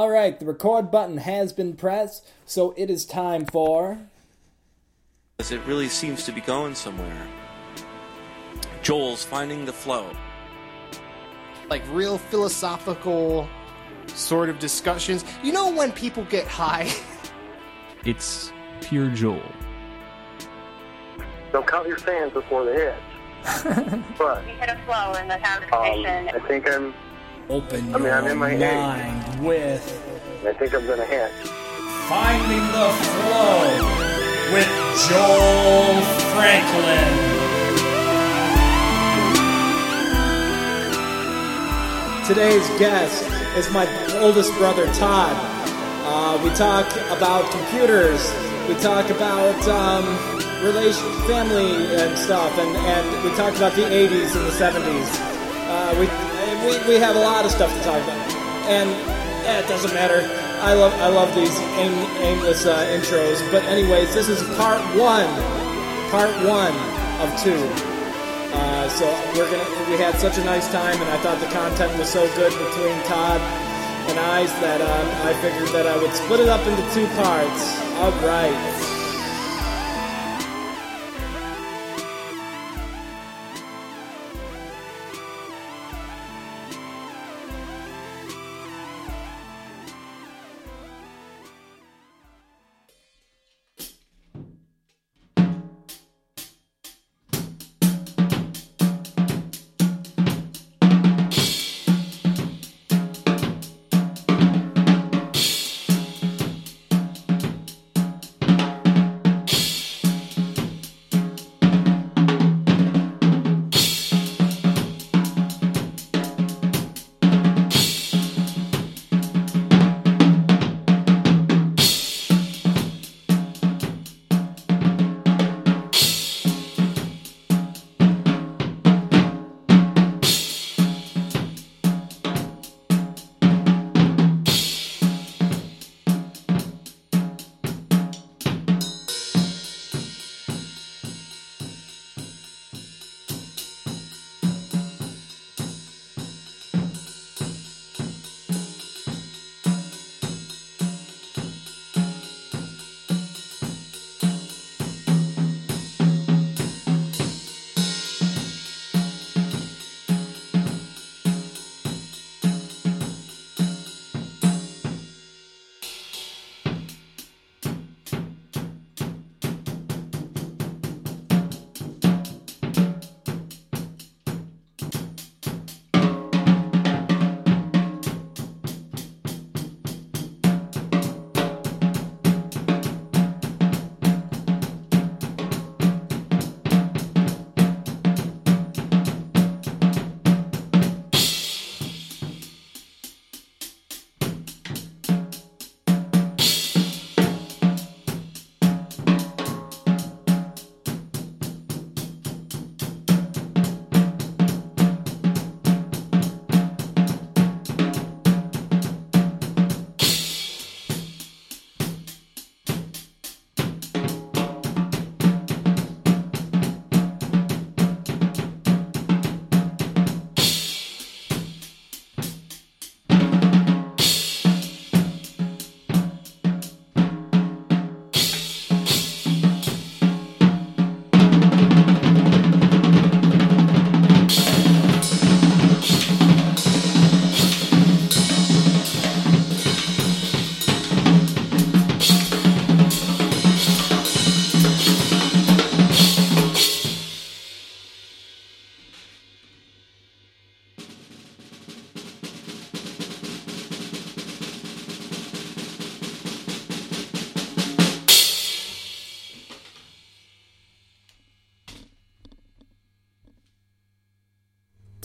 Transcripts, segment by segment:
All right, the record button has been pressed, so it is time for. Because it really seems to be going somewhere. Joel's finding the flow. like real philosophical sort of discussions. You know when people get high? It's pure Joel. Don't count your fans before they hit. but We hit a flow in the um, conversation. I think I'm. Open I mean, I'm in my mind with I think I'm gonna hit. Finding the Flow with Joel Franklin. Today's guest is my oldest brother, Todd. Uh, we talk about computers. We talk about um, relation, family and stuff, and, and we talk about the 80s and the 70s. Uh, we, we, we have a lot of stuff to talk about, and it doesn't matter. I love I love these aim, aimless uh, intros. But anyways, this is part one, part one of two. Uh, so we're gonna we had such a nice time, and I thought the content was so good between Todd and I that um, I figured that I would split it up into two parts. All right.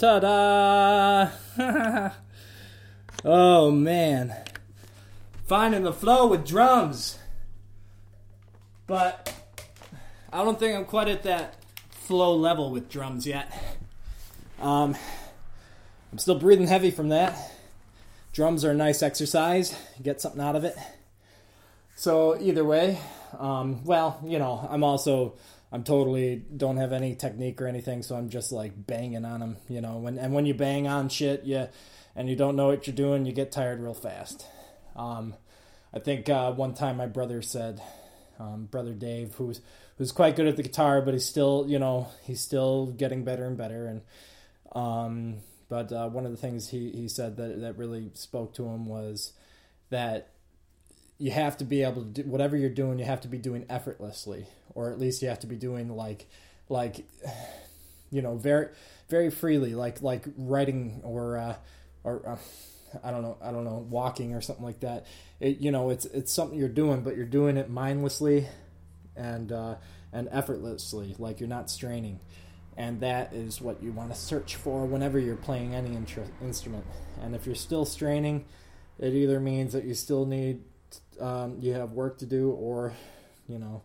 Ta da! oh man. Finding the flow with drums. But I don't think I'm quite at that flow level with drums yet. Um, I'm still breathing heavy from that. Drums are a nice exercise, get something out of it. So, either way, um, well, you know, I'm also I'm totally don't have any technique or anything, so I'm just like banging on them, you know. When and when you bang on shit, you and you don't know what you're doing, you get tired real fast. Um, I think uh, one time my brother said, um, brother Dave, who's who's quite good at the guitar, but he's still, you know, he's still getting better and better. And um, but uh, one of the things he, he said that that really spoke to him was that you have to be able to do whatever you're doing. You have to be doing effortlessly, or at least you have to be doing like like you know very very freely, like like writing or uh, or. Uh, I don't know, I don't know, walking or something like that. It, you know, it's it's something you're doing, but you're doing it mindlessly and uh, and effortlessly, like you're not straining. And that is what you want to search for whenever you're playing any instrument. And if you're still straining, it either means that you still need um, you have work to do, or you know,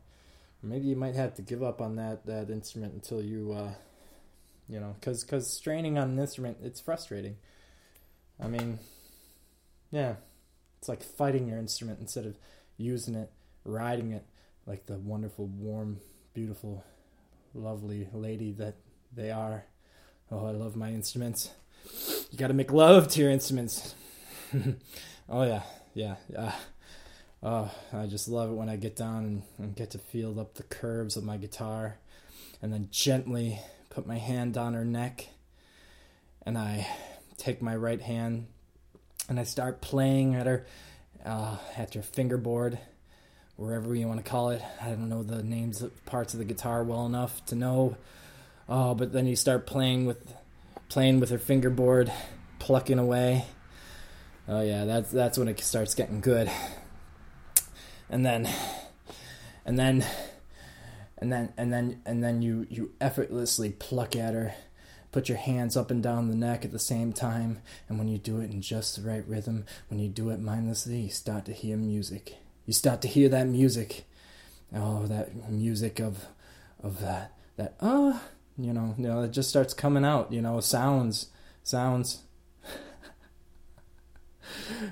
maybe you might have to give up on that that instrument until you uh, you know, because because straining on an instrument it's frustrating. I mean, yeah, it's like fighting your instrument instead of using it, riding it like the wonderful, warm, beautiful, lovely lady that they are. Oh, I love my instruments. You got to make love to your instruments. oh yeah, yeah, yeah. Oh, I just love it when I get down and, and get to feel up the curves of my guitar, and then gently put my hand on her neck, and I take my right hand and I start playing at her uh, at her fingerboard, wherever you want to call it. I don't know the names of parts of the guitar well enough to know. Oh, but then you start playing with playing with her fingerboard, plucking away. Oh yeah, that's that's when it starts getting good. And then, and then, and then, and then, and then you you effortlessly pluck at her put your hands up and down the neck at the same time, and when you do it in just the right rhythm, when you do it mindlessly, you start to hear music. You start to hear that music. Oh, that music of of that that uh you know, you know, it just starts coming out, you know, sounds sounds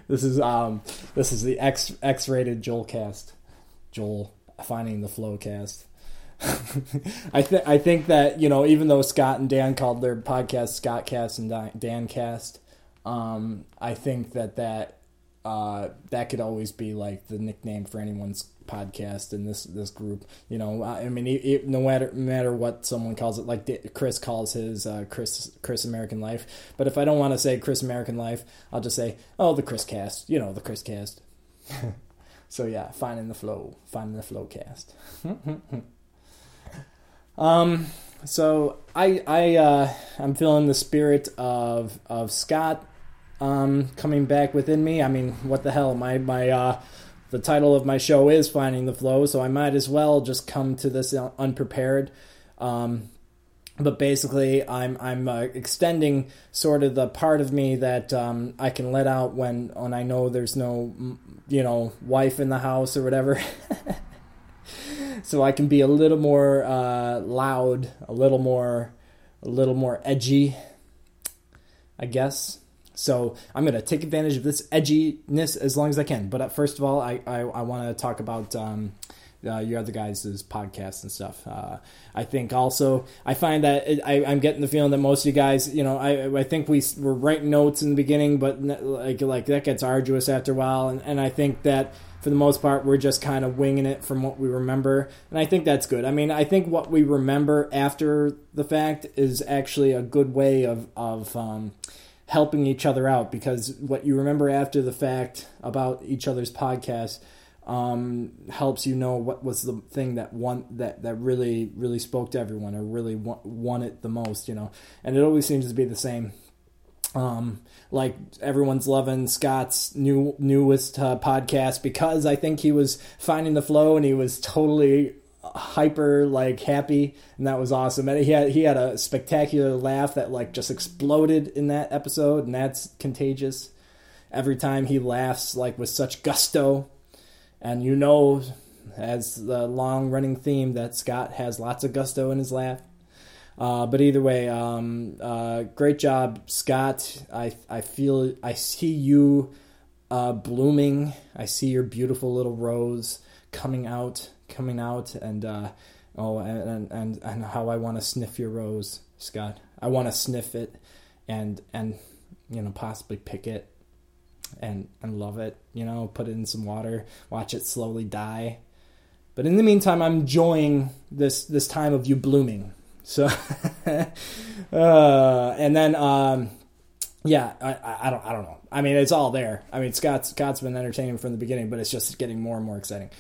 this is um this is the X X rated Joel cast. Joel finding the flow cast. I think I think that you know even though Scott and Dan called their podcast Scott Cast and Dan Cast, um, I think that that uh, that could always be like the nickname for anyone's podcast in this this group. You know, I mean, it, it, no matter no matter what someone calls it, like Chris calls his uh, Chris Chris American Life. But if I don't want to say Chris American Life, I'll just say oh the Chris Cast. You know, the Chris Cast. so yeah, finding the flow, finding the flow cast. Um, so I I uh, I'm feeling the spirit of of Scott um, coming back within me. I mean, what the hell? My my uh, the title of my show is finding the flow, so I might as well just come to this unprepared. Um, but basically, I'm I'm uh, extending sort of the part of me that um, I can let out when when I know there's no you know wife in the house or whatever. so I can be a little more uh, loud, a little more, a little more edgy, I guess. So I'm gonna take advantage of this edginess as long as I can. But uh, first of all, I I, I want to talk about. Um, uh, your other guys' podcasts and stuff. Uh, I think also I find that it, I, am getting the feeling that most of you guys, you know, I I think we were writing notes in the beginning, but like like that gets arduous after a while, and, and I think that for the most part, we're just kind of winging it from what we remember. And I think that's good. I mean, I think what we remember after the fact is actually a good way of, of um, helping each other out because what you remember after the fact about each other's podcast um, helps you know what was the thing that one that, that really really spoke to everyone or really won, won it the most you know? And it always seems to be the same. Um, like everyone's loving Scott's new newest uh, podcast because I think he was finding the flow and he was totally hyper like happy and that was awesome. And he had he had a spectacular laugh that like just exploded in that episode and that's contagious. Every time he laughs like with such gusto. And you know as the long running theme that Scott has lots of gusto in his laugh. Uh, but either way, um, uh, great job, Scott. I I feel I see you uh, blooming. I see your beautiful little rose coming out, coming out, and uh, oh, and and and how I want to sniff your rose, Scott. I want to sniff it, and and you know possibly pick it. and and love it. You know, put it in some water, watch it slowly die. But in the meantime, I'm enjoying this this time of you blooming. So, uh, and then um, yeah, I, I, don't I don't know. I mean, it's all there. I mean, Scott's Scott's been entertaining from the beginning, but it's just getting more and more exciting.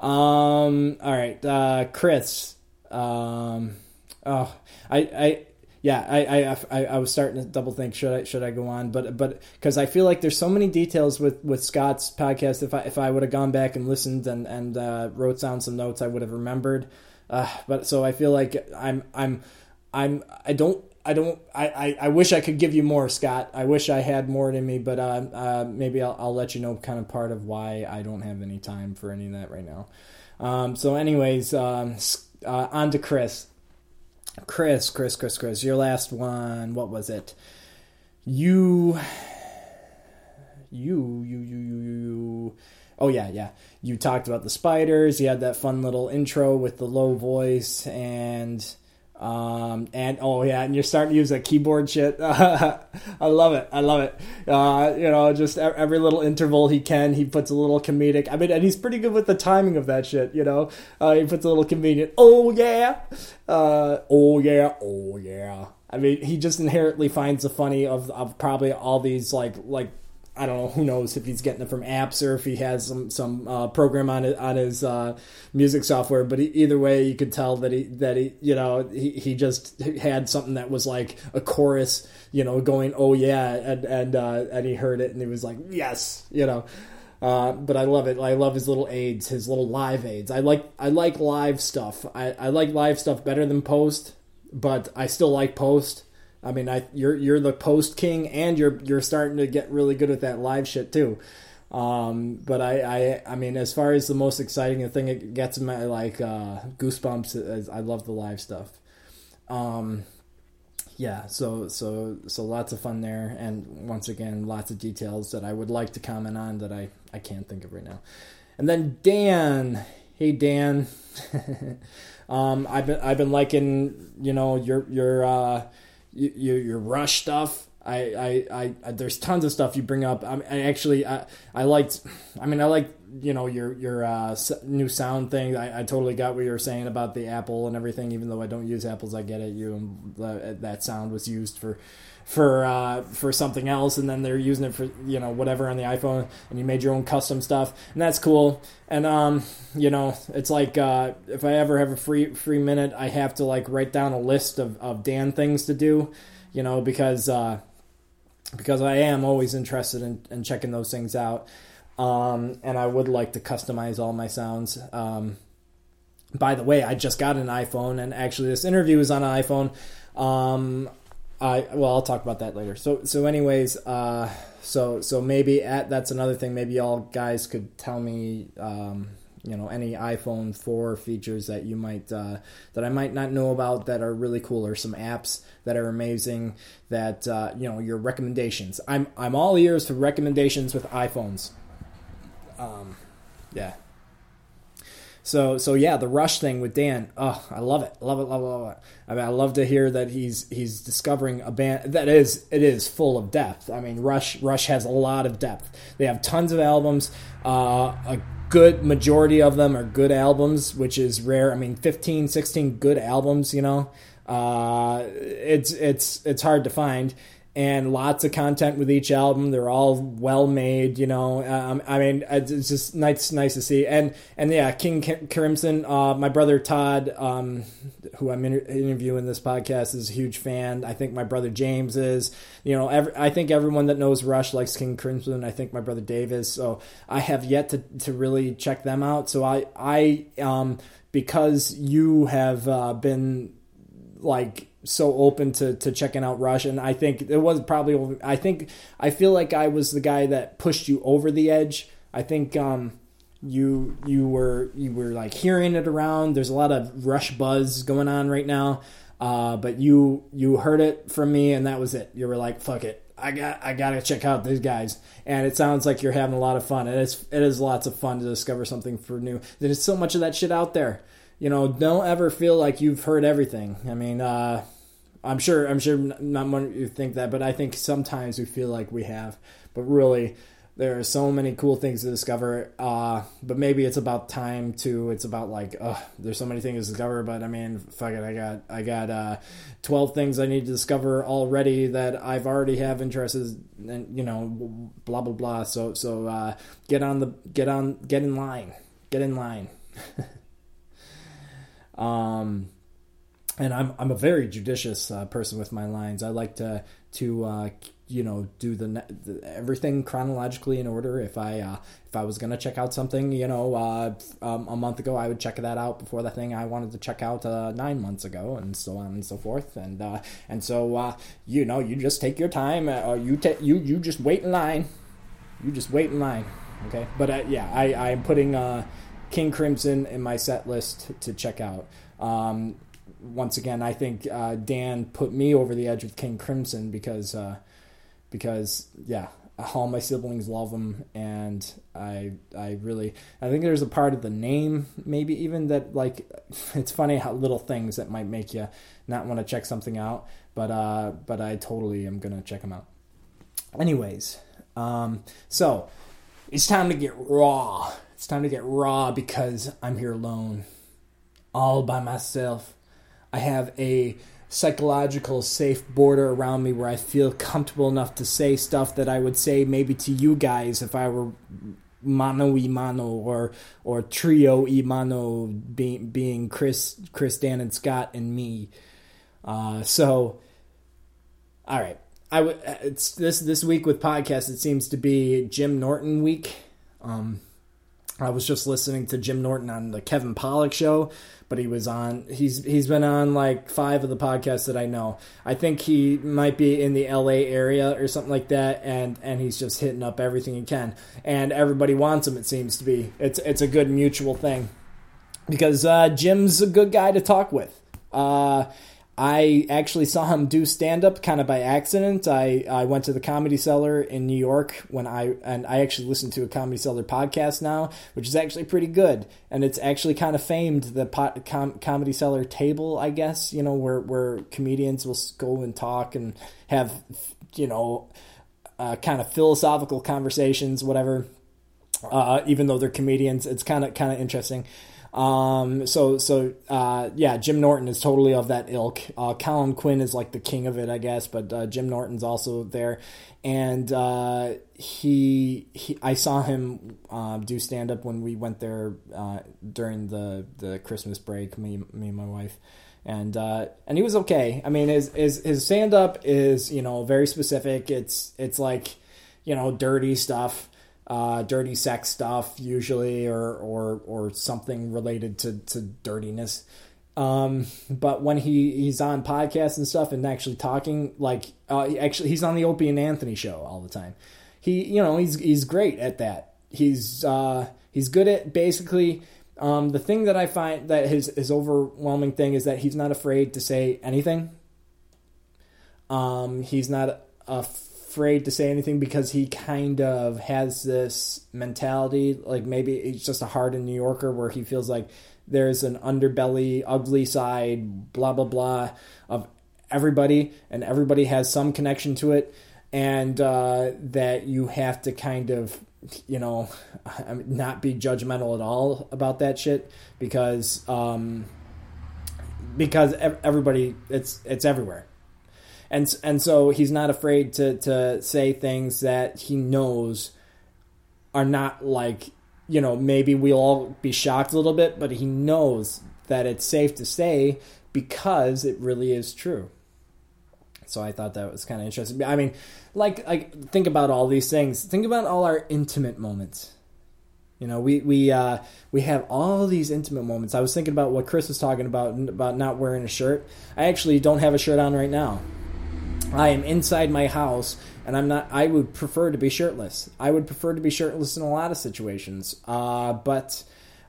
Um, all right, uh, Chris. Um, oh, I, I, yeah, I, I, I, I was starting to double think should I should I go on, but but because I feel like there's so many details with with Scott's podcast. If I if I would have gone back and listened and and uh, wrote down some notes, I would have remembered. Uh, but so I feel like I'm I'm I'm I don't I don't. I, I, I, wish I could give you more, Scott. I wish I had more in me, but uh, uh, maybe I'll, I'll let you know kind of part of why I don't have any time for any of that right now. Um, so, anyways, um, uh, on to Chris. Chris, Chris, Chris, Chris. Your last one. What was it? You, you, you, you, you, you. Oh yeah, yeah. You talked about the spiders. You had that fun little intro with the low voice and um, and oh yeah, and you're starting to use that keyboard shit. I love it. I love it. Uh, you know, just every little interval he can, he puts a little comedic. I mean, and he's pretty good with the timing of that shit. You know, uh, he puts a little convenient. Oh yeah, uh, oh yeah, oh yeah. I mean, he just inherently finds the funny of of probably all these like like I don't know. Who knows if he's getting it from apps or if he has some some uh, program on it, on his uh, music software. But he, either way, you could tell that he that he you know he, he just had something that was like a chorus, you know, going oh yeah, and and uh, and he heard it and he was like yes, you know. Uh, but I love it. I love his little aids, his little live aids. I like I like live stuff. I, I like live stuff better than post, but I still like post I mean, I you're you're the post king, and you're you're starting to get really good at that live shit too. Um, but I, I I mean, as far as the most exciting thing, it gets my like uh, goosebumps. I love the live stuff. Um, yeah, so so so lots of fun there, and once again, lots of details that I would like to comment on that I I can't think of right now. And then Dan, hey Dan, um, I've been I've been liking you know your your uh, your your rush stuff. I, I, I, there's tons of stuff you bring up. I, I actually, I, I liked, I mean, I like, you know, your, your, uh, new sound thing. I, I totally got what you were saying about the Apple and everything, even though I don't use Apples, I get it. You, and the, that sound was used for, for, uh, for something else. And then they're using it for, you know, whatever on the iPhone and you made your own custom stuff and that's cool. And, um, you know, it's like, uh, if I ever have a free, free minute, I have to like write down a list of, of Dan things to do, you know, because, uh, because I am always interested in, in checking those things out. Um, and I would like to customize all my sounds. Um, by the way, I just got an iPhone, and actually, this interview is on an iPhone. Um, Well, I'll talk about that later. So, so, anyways, uh, so so maybe at that's another thing. Maybe y'all guys could tell me um, you know any iPhone 4 features that you might uh, that I might not know about that are really cool or some apps that are amazing that uh, you know your recommendations. I'm I'm all ears for recommendations with iPhones. Um, yeah. So so yeah, the rush thing with Dan. Oh, I love it, love it, love it, love it. I mean, I love to hear that he's he's discovering a band that is it is full of depth. I mean, Rush Rush has a lot of depth. They have tons of albums. Uh, a good majority of them are good albums, which is rare. I mean, 15, 16 good albums, you know. Uh, it's it's it's hard to find and lots of content with each album. They're all well made, you know. Um, I mean, it's just nice, nice to see. And and yeah, King Crimson. Uh, my brother Todd, um, who I'm inter- interviewing this podcast, is a huge fan. I think my brother James is. You know, every, I think everyone that knows Rush likes King Crimson. I think my brother Dave is. So I have yet to to really check them out. So I I um because you have uh, been like so open to, to checking out Rush, and I think it was probably. I think I feel like I was the guy that pushed you over the edge. I think um, you you were you were like hearing it around. There's a lot of Rush buzz going on right now, uh, but you you heard it from me, and that was it. You were like, "Fuck it, I got I gotta check out these guys." And it sounds like you're having a lot of fun. It is it is lots of fun to discover something for new. There's so much of that shit out there you know, don't ever feel like you've heard everything. I mean, uh, I'm sure I'm sure not many you think that, but I think sometimes we feel like we have. But really, There are so many cool things to discover, uh, but maybe it's about time to. It's about like, uh, there's so many things to discover, but I mean, fuck it, I got, I got uh, twelve things I need to discover already that I've already have interests, and you know, blah blah blah. So, so uh, get on the, get on, get in line, get in line. um, and I'm I'm a very judicious uh, person with my lines. I like to to uh, you know do the, the, everything chronologically in order. If I uh, if I was gonna check out something, you know, uh, um, a month ago, I would check that out before the thing I wanted to check out uh, nine months ago, and so on and so forth. And uh, and so you know, you just take your time. You ta- you you just wait in line. You just wait in line. Okay, but yeah, I I'm putting King Crimson in my set list to check out. Um, once again, I think uh, Dan put me over the edge with King Crimson because uh, because yeah, all my siblings love him, and I I really I think there's a part of the name maybe even that like it's funny how little things that might make you not want to check something out, but uh but I totally am gonna check them out. Anyways, um, so it's time to get raw. It's time to get raw because I'm here alone, all by myself. I have a psychological safe border around me where I feel comfortable enough to say stuff that I would say maybe to you guys if I were mano y mano or or trio y mano being being Chris Chris Dan and Scott and me. Uh, so all right. I w- it's this this week with podcasts it seems to be Jim Norton week. Um, I was just listening to Jim Norton on the Kevin Pollak show, but he was on he's he's been on like five of the podcasts that I know. I think he might be in the LA area or something like that and and he's just hitting up everything he can. And everybody wants him it seems to be. It's it's a good mutual thing. Because uh, Jim's a good guy to talk with. Uh, I actually saw him do stand up kind of by accident. I, I went to the Comedy Cellar in New York when I and I actually listen to a Comedy Cellar podcast now, which is actually pretty good. And it's actually kind of famed the pot, com, Comedy Cellar table, I guess, you know, where where comedians will go and talk and have you know uh, kind of philosophical conversations, whatever. Uh, even though they're comedians, it's kind of kind of interesting. Um, so so uh, yeah, Jim Norton is totally of that ilk. Uh, Colin Quinn is like the king of it, I guess, but uh, Jim Norton's also there, and uh, he he I saw him uh, do stand up when we went there uh, during the the Christmas break. Me me and my wife. And uh, and he was okay. I mean, his his his stand up is you know very specific. It's it's like you know dirty stuff uh, dirty sex stuff usually or or or something related to to dirtiness. Um, but when he he's on podcasts and stuff and actually talking like uh, actually he's on the Opie and Anthony show all the time. He you know he's he's great at that. He's uh, he's good at basically um, the thing that I find that his his overwhelming thing is that he's not afraid to say anything. Um, he's not a afraid to say anything because he kind of has this mentality like maybe he's just a hardened New Yorker where he feels like there's an underbelly, ugly side, blah blah blah of everybody, and everybody has some connection to it, and uh, that you have to kind of you know not be judgmental at all about that shit because um, because everybody it's it's everywhere and and so he's not afraid to to say things that he knows are not like you know maybe we'll all be shocked a little bit, but he knows that it's safe to say because it really is true. So I thought that was kind of interesting. I mean, like like think about all these things. Think about all our intimate moments. You know, we we uh, we have all these intimate moments. I was thinking about what Chris was talking about about not wearing a shirt. I actually don't have a shirt on right now. I am inside my house and I'm not. I would prefer to be shirtless. I would prefer to be shirtless in a lot of situations, uh, but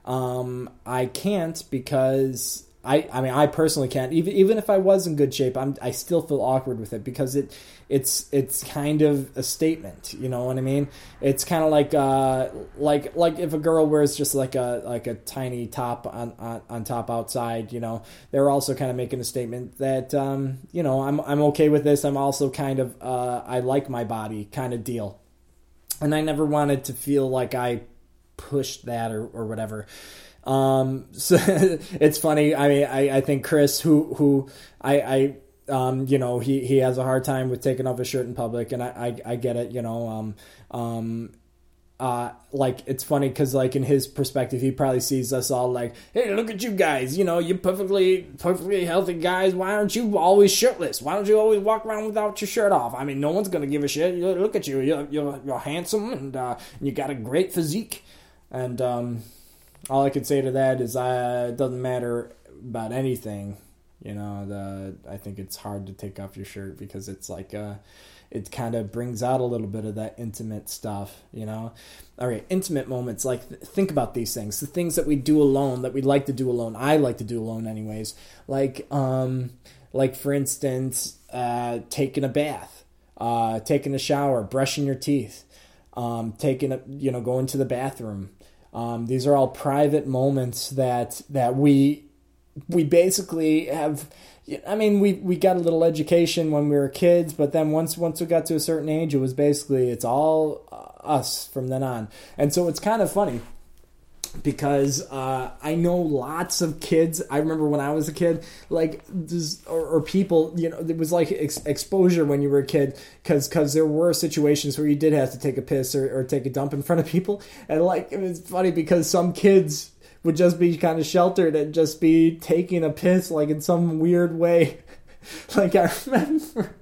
um, I can't because I, I mean, I personally can't. Even even if I was in good shape, I'm I still feel awkward with it because it it's it's kind of a statement. You know what I mean? It's kind of like uh like like if a girl wears just like a like a tiny top on on, on top outside. You know, they're also kind of making a statement that um you know I'm I'm okay with this. I'm also kind of uh I like my body kind of deal. and I never wanted to feel like I pushed that or, or whatever. Um, so it's funny. I mean, I, I think Chris, who who I, I um, you know, he, he has a hard time with taking off his shirt in public, and I, I, I get it. You know, um, um, uh, like it's funny because like in his perspective, he probably sees us all like, hey, look at you guys. You know, you're perfectly perfectly healthy guys. Why aren't you always shirtless? Why don't you always walk around without your shirt off? I mean, no one's gonna give a shit. You, look at you. You're you're, you're handsome and uh, you got a great physique. And um, all I could say to that is, uh, it doesn't matter about anything you know, the I think it's hard to take off your shirt because it's like uh it kind of brings out a little bit of that intimate stuff, you know. All right, intimate moments like think about these things, the things that we do alone that we like to do alone. I like to do alone anyways. Like um like for instance, uh taking a bath, uh taking a shower, brushing your teeth, um taking a you know, going to the bathroom. Um, these are all private moments that that we we basically have I mean, we we got a little education when we were kids, but then once once we got to a certain age, it was basically it's all uh, us from then on. And so it's kind of funny because uh, I know lots of kids. I remember when I was a kid, like or, or, people, you know, it was like ex- exposure when you were a kid, because because there were situations where you did have to take a piss or, or take a dump in front of people, and like it was funny because some kids would just be kind of sheltered and just be taking a piss like in some weird way. like I remember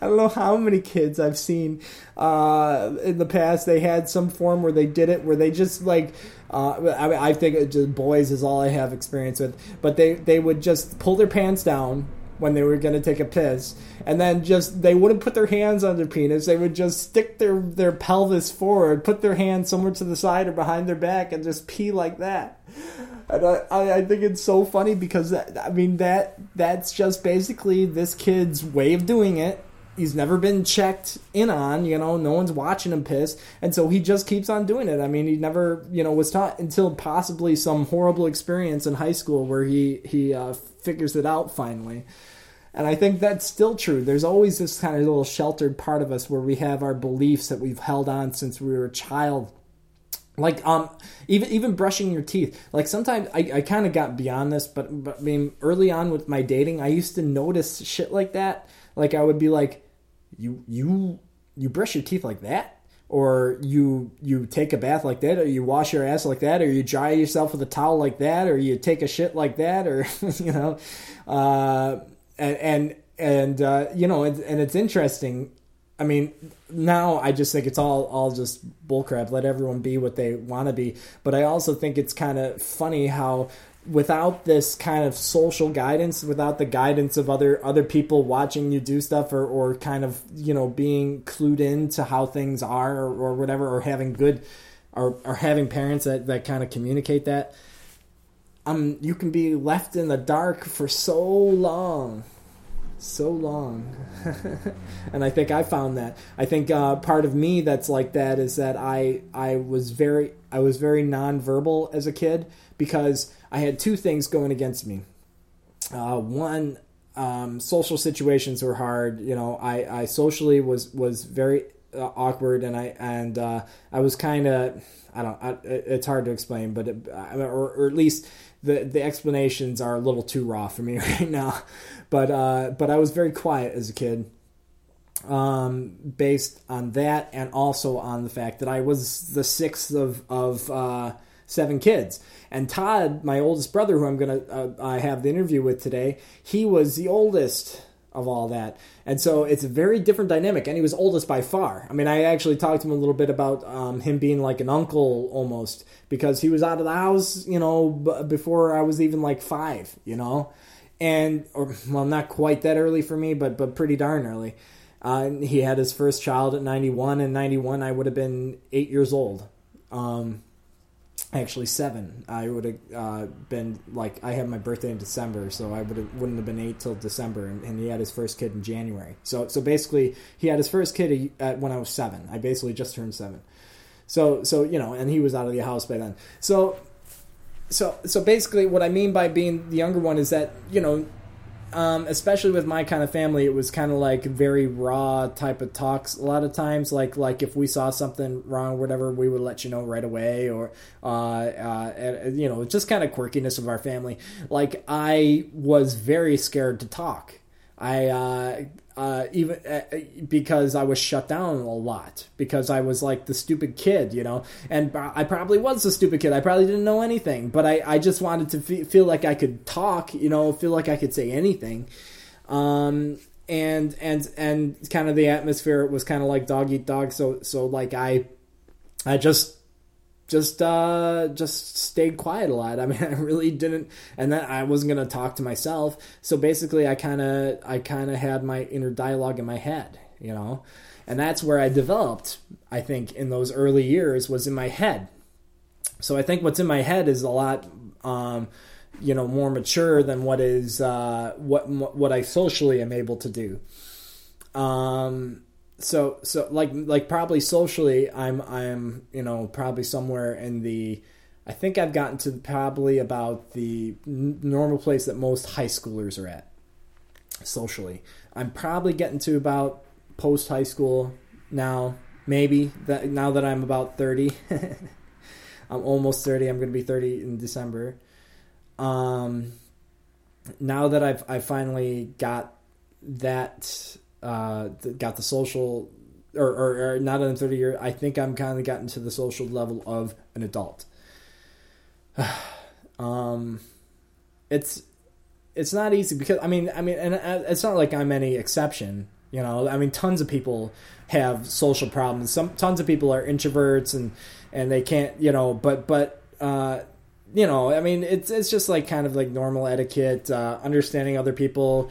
I don't know how many kids I've seen uh, in the past. They had some form where they did it, where they just like. Uh, I mean, I think just boys is all I have experience with, but they they would just pull their pants down when they were going to take a piss, and then just they wouldn't put their hands on their penis. They would just stick their their pelvis forward, put their hands somewhere to the side or behind their back, and just pee like that. And I, I think it's so funny because that, I mean that that's just basically this kid's way of doing it. He's never been checked in on, you know, no one's watching him piss, and so he just keeps on doing it. I mean, he never, you know, was taught until possibly some horrible experience in high school where he he uh, figures it out finally. And I think that's still true. There's always this kind of little sheltered part of us where we have our beliefs that we've held on since we were a child like um even even brushing your teeth like sometimes i, I kind of got beyond this but, but i mean early on with my dating i used to notice shit like that like i would be like you you you brush your teeth like that or you you take a bath like that or you wash your ass like that or you dry yourself with a towel like that or you take a shit like that or you know uh and and and uh you know and, and it's interesting I mean, now I just think it's all all just bullcrap. Let everyone be what they want to be. But I also think it's kind of funny how without this kind of social guidance, without the guidance of other other people watching you do stuff or, or kind of you know being clued in to how things are or, or whatever, or having good or, or having parents that, that kind of communicate that. Um, you can be left in the dark for so long so long. and I think I found that. I think uh, part of me that's like that is that I I was very I was very nonverbal as a kid because I had two things going against me. Uh, one, um, social situations were hard. You know, I, I socially was was very uh, awkward, and I and uh, I was kind of I don't. I, it's hard to explain, but it, or, or at least the the explanations are a little too raw for me right now. But uh, but I was very quiet as a kid, um, based on that, and also on the fact that I was the sixth of of uh, seven kids. And Todd, my oldest brother, who I'm gonna uh, I have the interview with today, he was the oldest of all that. And so it's a very different dynamic. And he was oldest by far. I mean, I actually talked to him a little bit about um, him being like an uncle almost because he was out of the house, you know, b- before I was even like five, you know, and or well, not quite that early for me, but but pretty darn early. Uh, he had his first child at 91, and 91 I would have been eight years old. Um, actually seven. I would have uh, been like I had my birthday in December, so I would wouldn't have been eight till December, and, and, he had his first kid in January. So so basically, he had his first kid at, when I was seven. I basically just turned seven. So so you know, and he was out of the house by then. So so so basically, what I mean by being the younger one is that you know. Um, especially with my kind of family, it was kind of like very raw type of talks. A lot of times, like like if we saw something wrong, or whatever, we would let you know right away, or uh, uh, you know, just kind of quirkiness of our family. Like I was very scared to talk. I uh, uh, even uh, because I was shut down a lot because I was like the stupid kid, you know, and I probably was the stupid kid. I probably didn't know anything, but I, I just wanted to fe- feel like I could talk, you know, feel like I could say anything. Um, and and and kind of the atmosphere was kind of like dog eat dog. So so like I I just just uh just stayed quiet a lot. I mean i really didn't and then i wasn't to talk to myself. So basically i kind of i kind of had my inner dialogue in my head you know? And that's where i developed i think in those early years was in my head. So i think what's in my head is a lot um you know more mature than what is uh what what i socially am able to do. Um so so like like probably socially i'm i'm you know probably somewhere in the i think i've gotten to probably about the normal place that most high schoolers are at socially. I'm probably getting to about post high school now maybe that now that i'm about 30 i'm almost 30 i'm going to be 30 in december. Um now that i've i finally got that uh, got the social or, or, or not in 30 years i think i'm kind of gotten to the social level of an adult. Um it's it's not easy because i mean i mean and it's not like i'm any exception you know? I mean tons of people have social problems. Some tons of people are introverts and and they can't you know but but uh you know i mean it's it's just like kind of like normal etiquette uh understanding other people.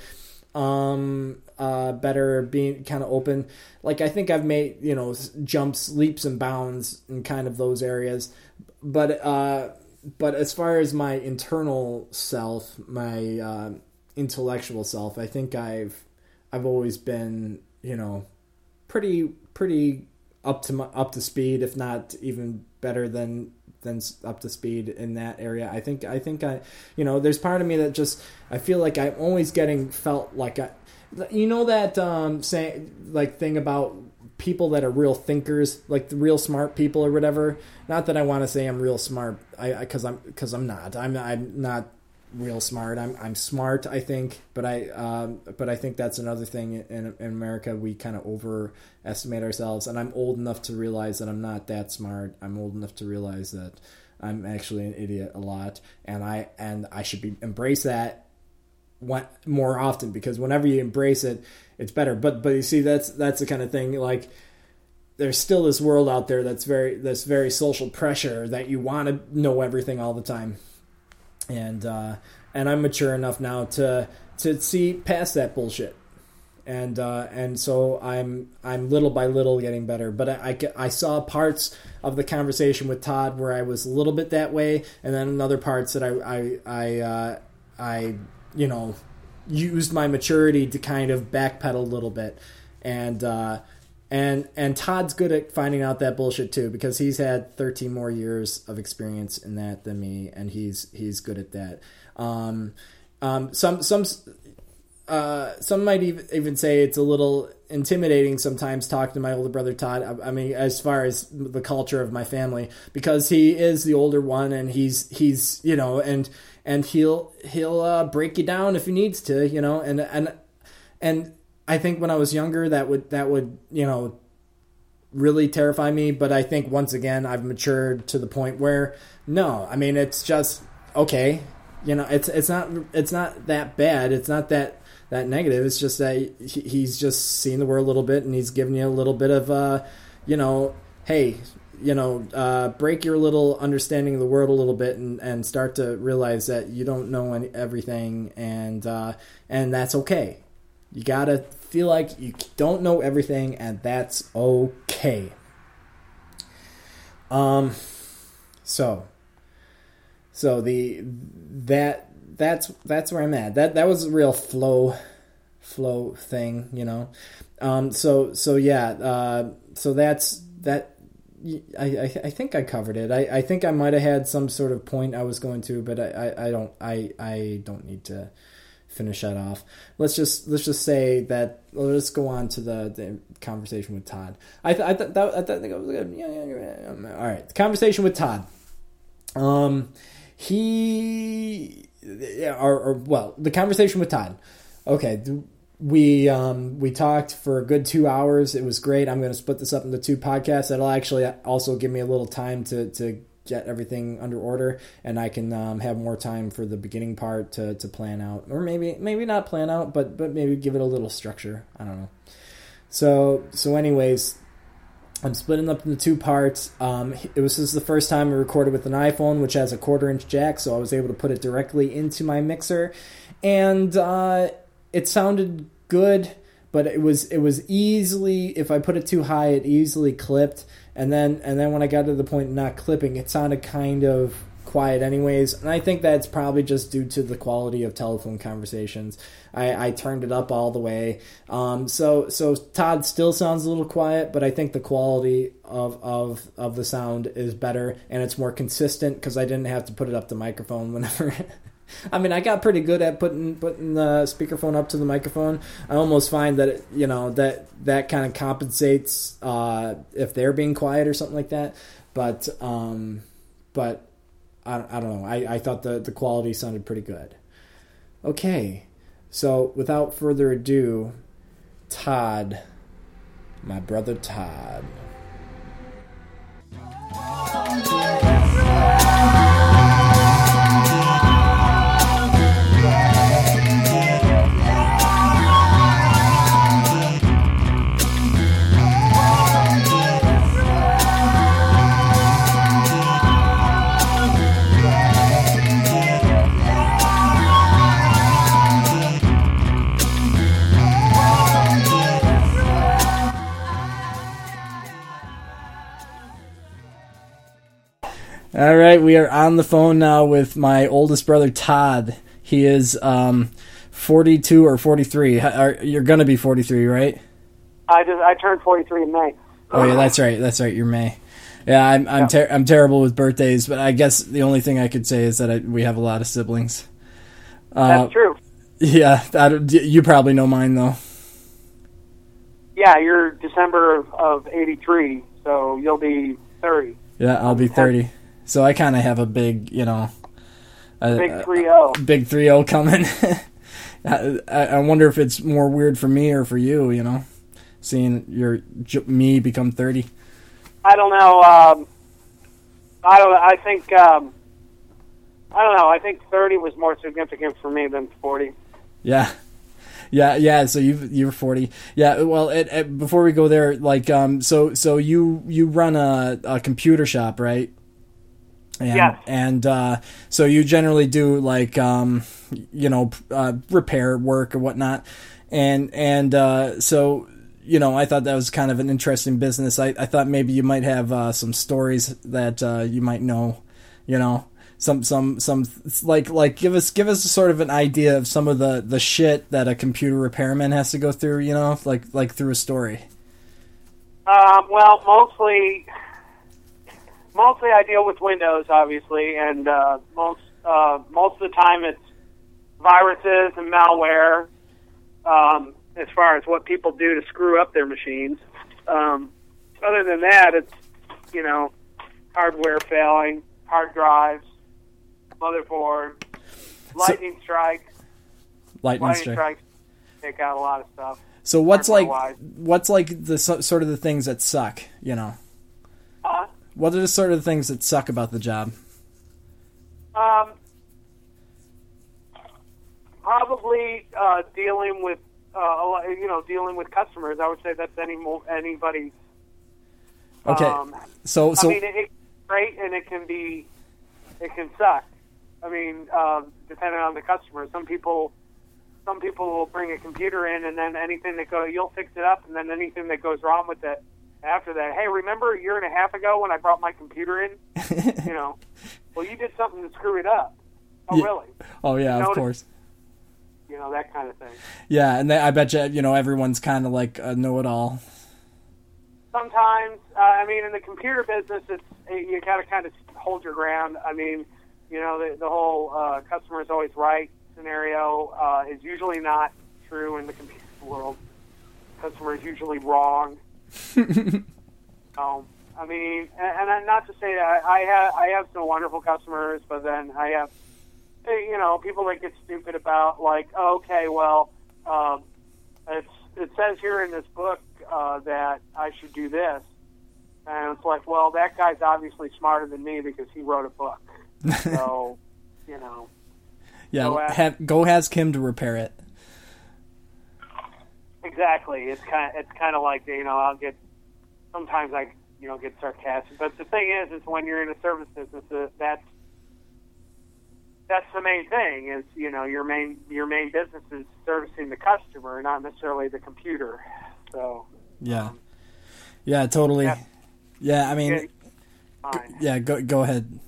Um uh, better, being kind of open. Like I think I've made you know jumps, leaps and bounds in kind of those areas, but uh, but as far as my internal self, my uh, intellectual self, I think I've I've always been you know pretty pretty up to my, up to speed, if not even better than than up to speed in that area. I think I think I you know there's part of me that just I feel like I'm always getting felt like I you know that um say like thing about people that are real thinkers like the real smart people or whatever not that i want to say i'm real smart i because i'm because i'm not i'm i'm not real smart. I'm i'm smart i think but i um but i think that's another thing in, in america we kind of overestimate ourselves and i'm old enough to realize that i'm not that smart. I'm old enough to realize that i'm actually an idiot a lot and i and i should be embrace that more often because whenever you embrace it, it's better. But but you see, that's that's the kind of thing like there's still this world out there that's very this very social pressure that you want to know everything all the time, and uh, and I'm mature enough now to to see past that bullshit. And uh, and so I'm I'm little by little getting better, but I, I, I saw parts of the conversation with Todd where I was a little bit that way, and then another parts that I I I, uh, I you know, used my maturity to kind of backpedal a little bit, and uh, and and Todd's good at finding out that bullshit too because he's had 13 more years of experience in that than me, and he's he's good at that. Um, um, some some uh, some might even even say it's a little intimidating sometimes talking to my older brother Todd. I, I, mean, as far as the culture of my family, because he is the older one and he's he's you know and and he'll he'll uh, break you down if he needs to, you know, and and and I think when I was younger that would that would you know really terrify me, but I think once again I've matured to the point where no, I mean it's just okay, you know, it's it's not it's not that bad, it's not that that negative. It's just that he's just seen the world a little bit and he's giving you a little bit of uh, you know, hey, you know, uh, break your little understanding of the world a little bit and, and start to realize that you don't know any, everything and uh, and that's okay. You gotta feel like you don't know everything and that's okay. Um, so, so the that that's that's where I'm at. That that was a real flow flow thing, you know. Um, so so yeah, uh, so that's that I, I, I think I covered it. I, I think I might have had some sort of point I was going to, but I, I, I don't I I don't need to finish that off. Let's just let's just say that. Let's go on to the, the conversation with Todd. I th- I thought that I thought that was good. Yeah, yeah, yeah. All right, conversation with Todd. Um, he or, or well, the conversation with Todd. Okay, we um, we talked for a good two hours. It was great. I'm going to split this up into two podcasts. That'll actually also give me a little time to to get everything under order, and I can um, have more time for the beginning part to, to plan out, or maybe maybe not plan out, but but maybe give it a little structure. I don't know. So so anyways, I'm splitting up into two parts. Um, it was this is the first time I recorded with an iPhone, which has a quarter inch jack, so I was able to put it directly into my mixer, and uh, it sounded good, but it was it was easily if I put it too high, it easily clipped, and then and then when I got to the point of not clipping, it sounded kind of quiet anyways, and I think that's probably just due to the quality of telephone conversations. I, I turned it up all the way, um, so so Todd still sounds a little quiet, but I think the quality of of of the sound is better and it's more consistent because I didn't have to put it up the microphone whenever I mean, I got pretty good at putting putting the speakerphone up to the microphone. I almost find that it, you know that that kind of compensates uh, if they're being quiet or something like that. But um, but I, I don't know. I, I thought the the quality sounded pretty good. Okay, so without further ado, Todd, my brother Todd. All right, we are on the phone now with my oldest brother Todd. He is um, 42 or 43. You're going to be 43, right? I just I turned 43 in May. Oh yeah, that's right. That's right. You're May. Yeah, I'm I'm, ter- I'm terrible with birthdays, but I guess the only thing I could say is that I, we have a lot of siblings. Uh, that's true. Yeah, that, you probably know mine though. Yeah, you're December of, of '83, so you'll be 30. Yeah, I'll be 30. So I kind of have a big, you know, a, big three zero, big three zero coming. I, I wonder if it's more weird for me or for you. You know, seeing your me become thirty. I don't know. Um, I don't. I think. Um, I don't know. I think thirty was more significant for me than forty. Yeah. Yeah, yeah. So you you're forty. Yeah. Well, it, it, before we go there, like, um, so so you you run a, a computer shop, right? And, yes. And uh, so you generally do like um, you know uh, repair work or whatnot, and and uh, so you know I thought that was kind of an interesting business. I, I thought maybe you might have uh, some stories that uh, you might know, you know some some some like like give us give us sort of an idea of some of the the shit that a computer repairman has to go through. You know, like like through a story. Um, well, mostly mostly I deal with Windows, obviously, and uh, most uh, most of the time it's viruses and malware. Um, as far as what people do to screw up their machines. Um, other than that, it's you know hardware failing, hard drives, motherboard, lightning so, strike. Lightning, lightning strike. Take out a lot of stuff. So what's like what's like the sort of the things that suck, you know? Uh, what are the sort of things that suck about the job? Um, probably uh, dealing with uh, you know dealing with customers. I would say that's any anybody's. Okay. Um, so so I mean, it, it's great and it can be it can suck. I mean, uh, depending on the customer. Some people some people will bring a computer in and then anything that go you'll fix it up and then anything that goes wrong with it after that, hey, remember a year and a half ago when I brought my computer in? you know, well, you did something to screw it up. Oh, yeah. really? Oh, yeah, of course. You know that kind of thing. Yeah, and they, I bet you, you know, everyone's kind of like a know-it-all. Sometimes, uh, I mean, in the computer business, it's you got to kind of hold your ground. I mean, you know, the, the whole uh, customer is always right. scenario uh, is usually not true in the computer world. Customer is usually wrong. um, I mean, and, and not to say that I have I have some wonderful customers, but then I have eh, you know people that get stupid about like, oh, okay, well, um, it's it says here in this book uh, that I should do this, and it's like, well, that guy's obviously smarter than me because he wrote a book. so, you know, Yeah, have, go ask him to repair it. Exactly. It's kind of, it's kind of like you know I'll get sometimes I you know get sarcastic, but the thing is, is when you're in a service business, uh, that's that's the main thing. Is you know your main your main business is servicing the customer, not necessarily the computer. So Yeah, yeah, totally. Yeah. I mean, yeah. Go go ahead.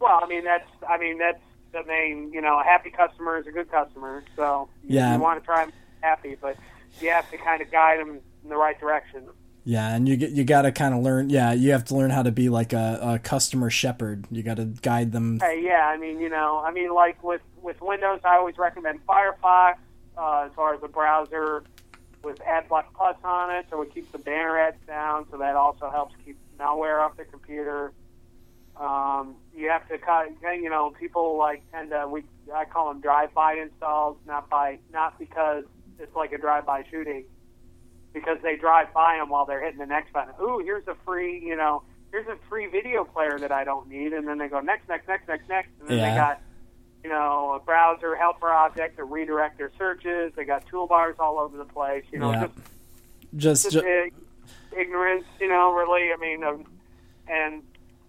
Well, I mean that's I mean that's the main you know a happy customer is a good customer. So Yeah. you want to try happy, but you have to kind of guide them in the right direction. Yeah, and you get you got to kind of learn. Yeah, you have to learn how to be like a, a customer shepherd. You got to guide them. Hey, yeah, I mean, you know, I mean, like with with Windows, I always recommend Firefox uh, as far as a browser with AdBlock Plus on it, so it keeps the banner ads down. So that also helps keep malware off the computer. Um, you have to, cut, you know, people like tend to we I call them drive-by installs, not by not because it's like a drive-by shooting, because they drive by them while they're hitting the next button. Ooh, here's a free, you know, here's a free video player that I don't need, and then they go next, next, next, next, next, and then Yeah. they got, you know, a browser helper object to redirect their searches. They got toolbars all over the place. You know, Yeah. just Just, just ju- ignorance, you know, really. I mean, um, and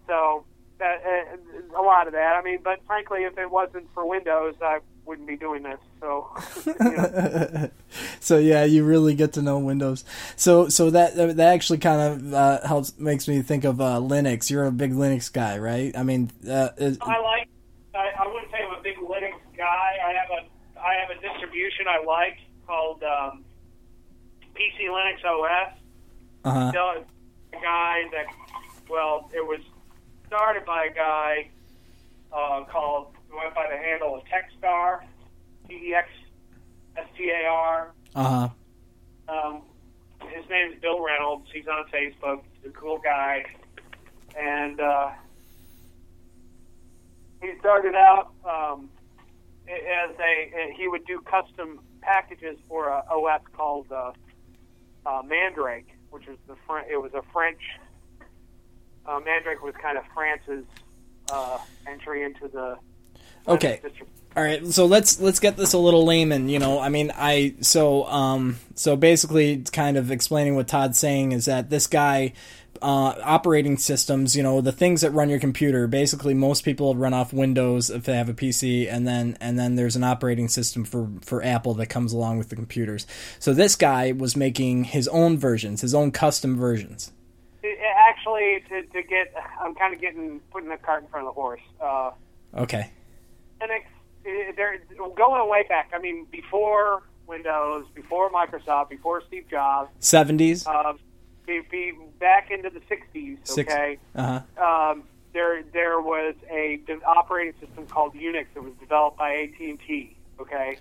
so that uh, a lot of that. I mean, but frankly, if it wasn't for Windows, I wouldn't be doing this. So, you so yeah, you really get to know Windows. So so that that actually kind of uh, helps makes me think of uh, Linux. You're a big Linux guy, right? I mean, uh, is, I like. I, I wouldn't say I'm a big Linux guy. I have a I have a distribution I like called um, PC Linux OS. uh-huh. So, a guy that, well, it was started by a guy uh, called, who went by the handle of Texstar, T E X S T A R. Uh-huh. Um, his name is Bill Reynolds. He's on Facebook. He's a cool guy. And uh, he started out um, as a, he would do custom packages for a OS called uh, uh, Mandrake, which was the Fr- it was a French. Uh, Mandrake was kind of France's uh, entry into the Okay. All right, so let's let's get this a little layman. You know, I mean, I so um so basically, kind of explaining what Todd's saying is that this guy. Uh, operating systems, you know, the things that run your computer. Basically, most people run off Windows if they have a PC, and then and then there's an operating system for for Apple that comes along with the computers. So this guy was making his own versions, his own custom versions. It- actually, to, to get, I'm kind of getting putting the cart in front of the horse. Uh, Okay. Eh, they're going way back. I mean, before Windows, before Microsoft, before Steve Jobs, Seventies. uh, be, be back into the '60s. Six- Okay, Uh huh. um, there there was a operating system called Unix that was developed by AT&T. Okay,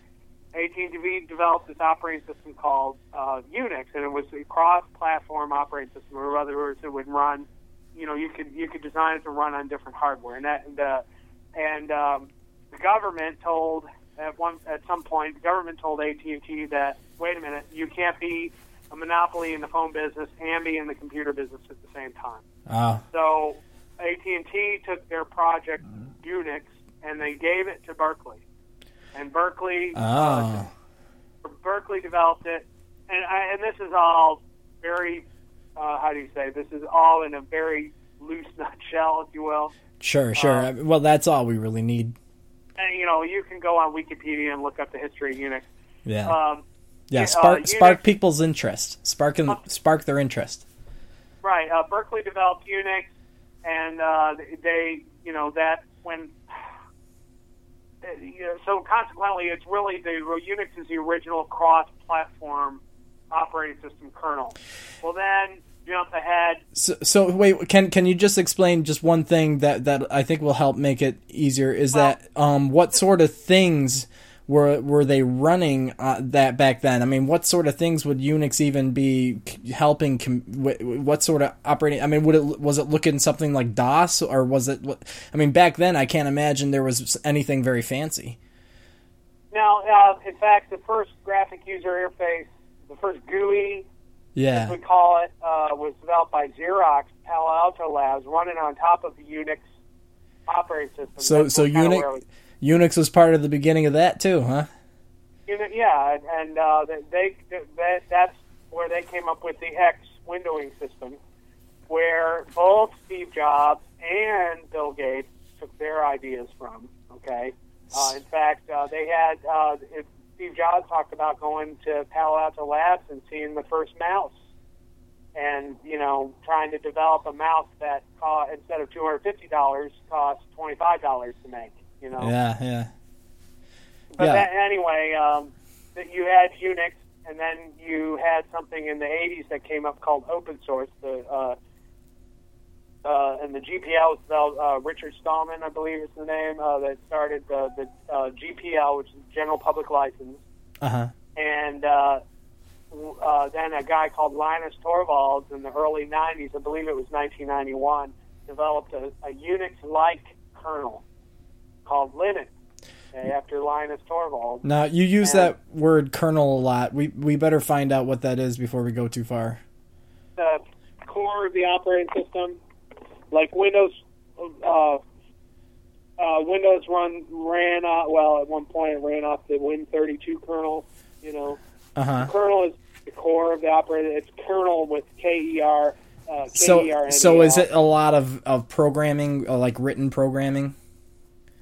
AT&T developed this operating system called uh, Unix, and it was a cross-platform operating system. Or in other words, it would run. You know, you could you could design it to run on different hardware, and that and, uh, and um, the government told at one at some point the government told AT&T that wait a minute, you can't be a monopoly in the phone business and be in the computer business at the same time. Oh. So AT&T took their project Unix and they gave it to Berkeley, and Berkeley uh, Oh. Berkeley developed it, and I, and this is all very uh, how do you say this is all in a very loose nutshell, if you will. Sure. Sure. uh, well, that's all we really need. You know you can go on Wikipedia and look up the history of Unix. Yeah. Um, yeah. uh, Spark. Unix- spark people's interest. Spark. spark their interest. Right. Uh, Berkeley developed Unix, and uh, they, you know, that when. you know, So consequently, it's really the Unix is the original cross-platform operating system kernel. Well, then jump ahead. So, so wait, can can you just explain just one thing that that I think will help make it easier? Is that um, what sort of things were were they running uh, that back then? I mean, what sort of things would Unix even be helping? Com- what sort of operating? I mean, would it was it looking something like DOS or was it? What, I mean, back then I can't imagine there was anything very fancy. Now, uh, in fact, the first graphic user interface, the first GUI, Yeah. we call it, uh, was developed by Xerox Palo Alto Labs, running on top of the Unix operating system. So That's so Unix we- Unix was part of the beginning of that too, huh? Yeah, and, uh, they, they that, that's where they came up with the X windowing system, where both Steve Jobs and Bill Gates took their ideas from. Okay, uh, in fact, uh, they had uh, it, Steve Jobs talked about going to Palo Alto Labs and seeing the first mouse, and you know trying to develop a mouse that cost, instead of two hundred fifty dollars cost twenty five dollars to make. You know. Yeah, yeah. But Yeah. then, anyway, um, that you had Unix, and then you had something in the 80s that came up called open source. The uh, uh, and the GPL was spelled uh, Richard Stallman, I believe is the name uh, that started the, the uh, GPL, which is General Public License, Uh huh. and uh, uh, then a guy called Linus Torvalds in the early 90s, I believe it was 1991, developed a, a Unix-like kernel called Linux. okay, After Linus Torvalds, Now you use And- that word kernel a lot. We we better find out what that is before we go too far. the core of the operating system, like Windows. Uh, uh, Windows run ran off. Well, at one point it ran off the Win32 kernel. You know, Uh huh. kernel is the core of the operating. It's kernel with K E R. Uh, So so is it a lot of of programming, uh, like written programming?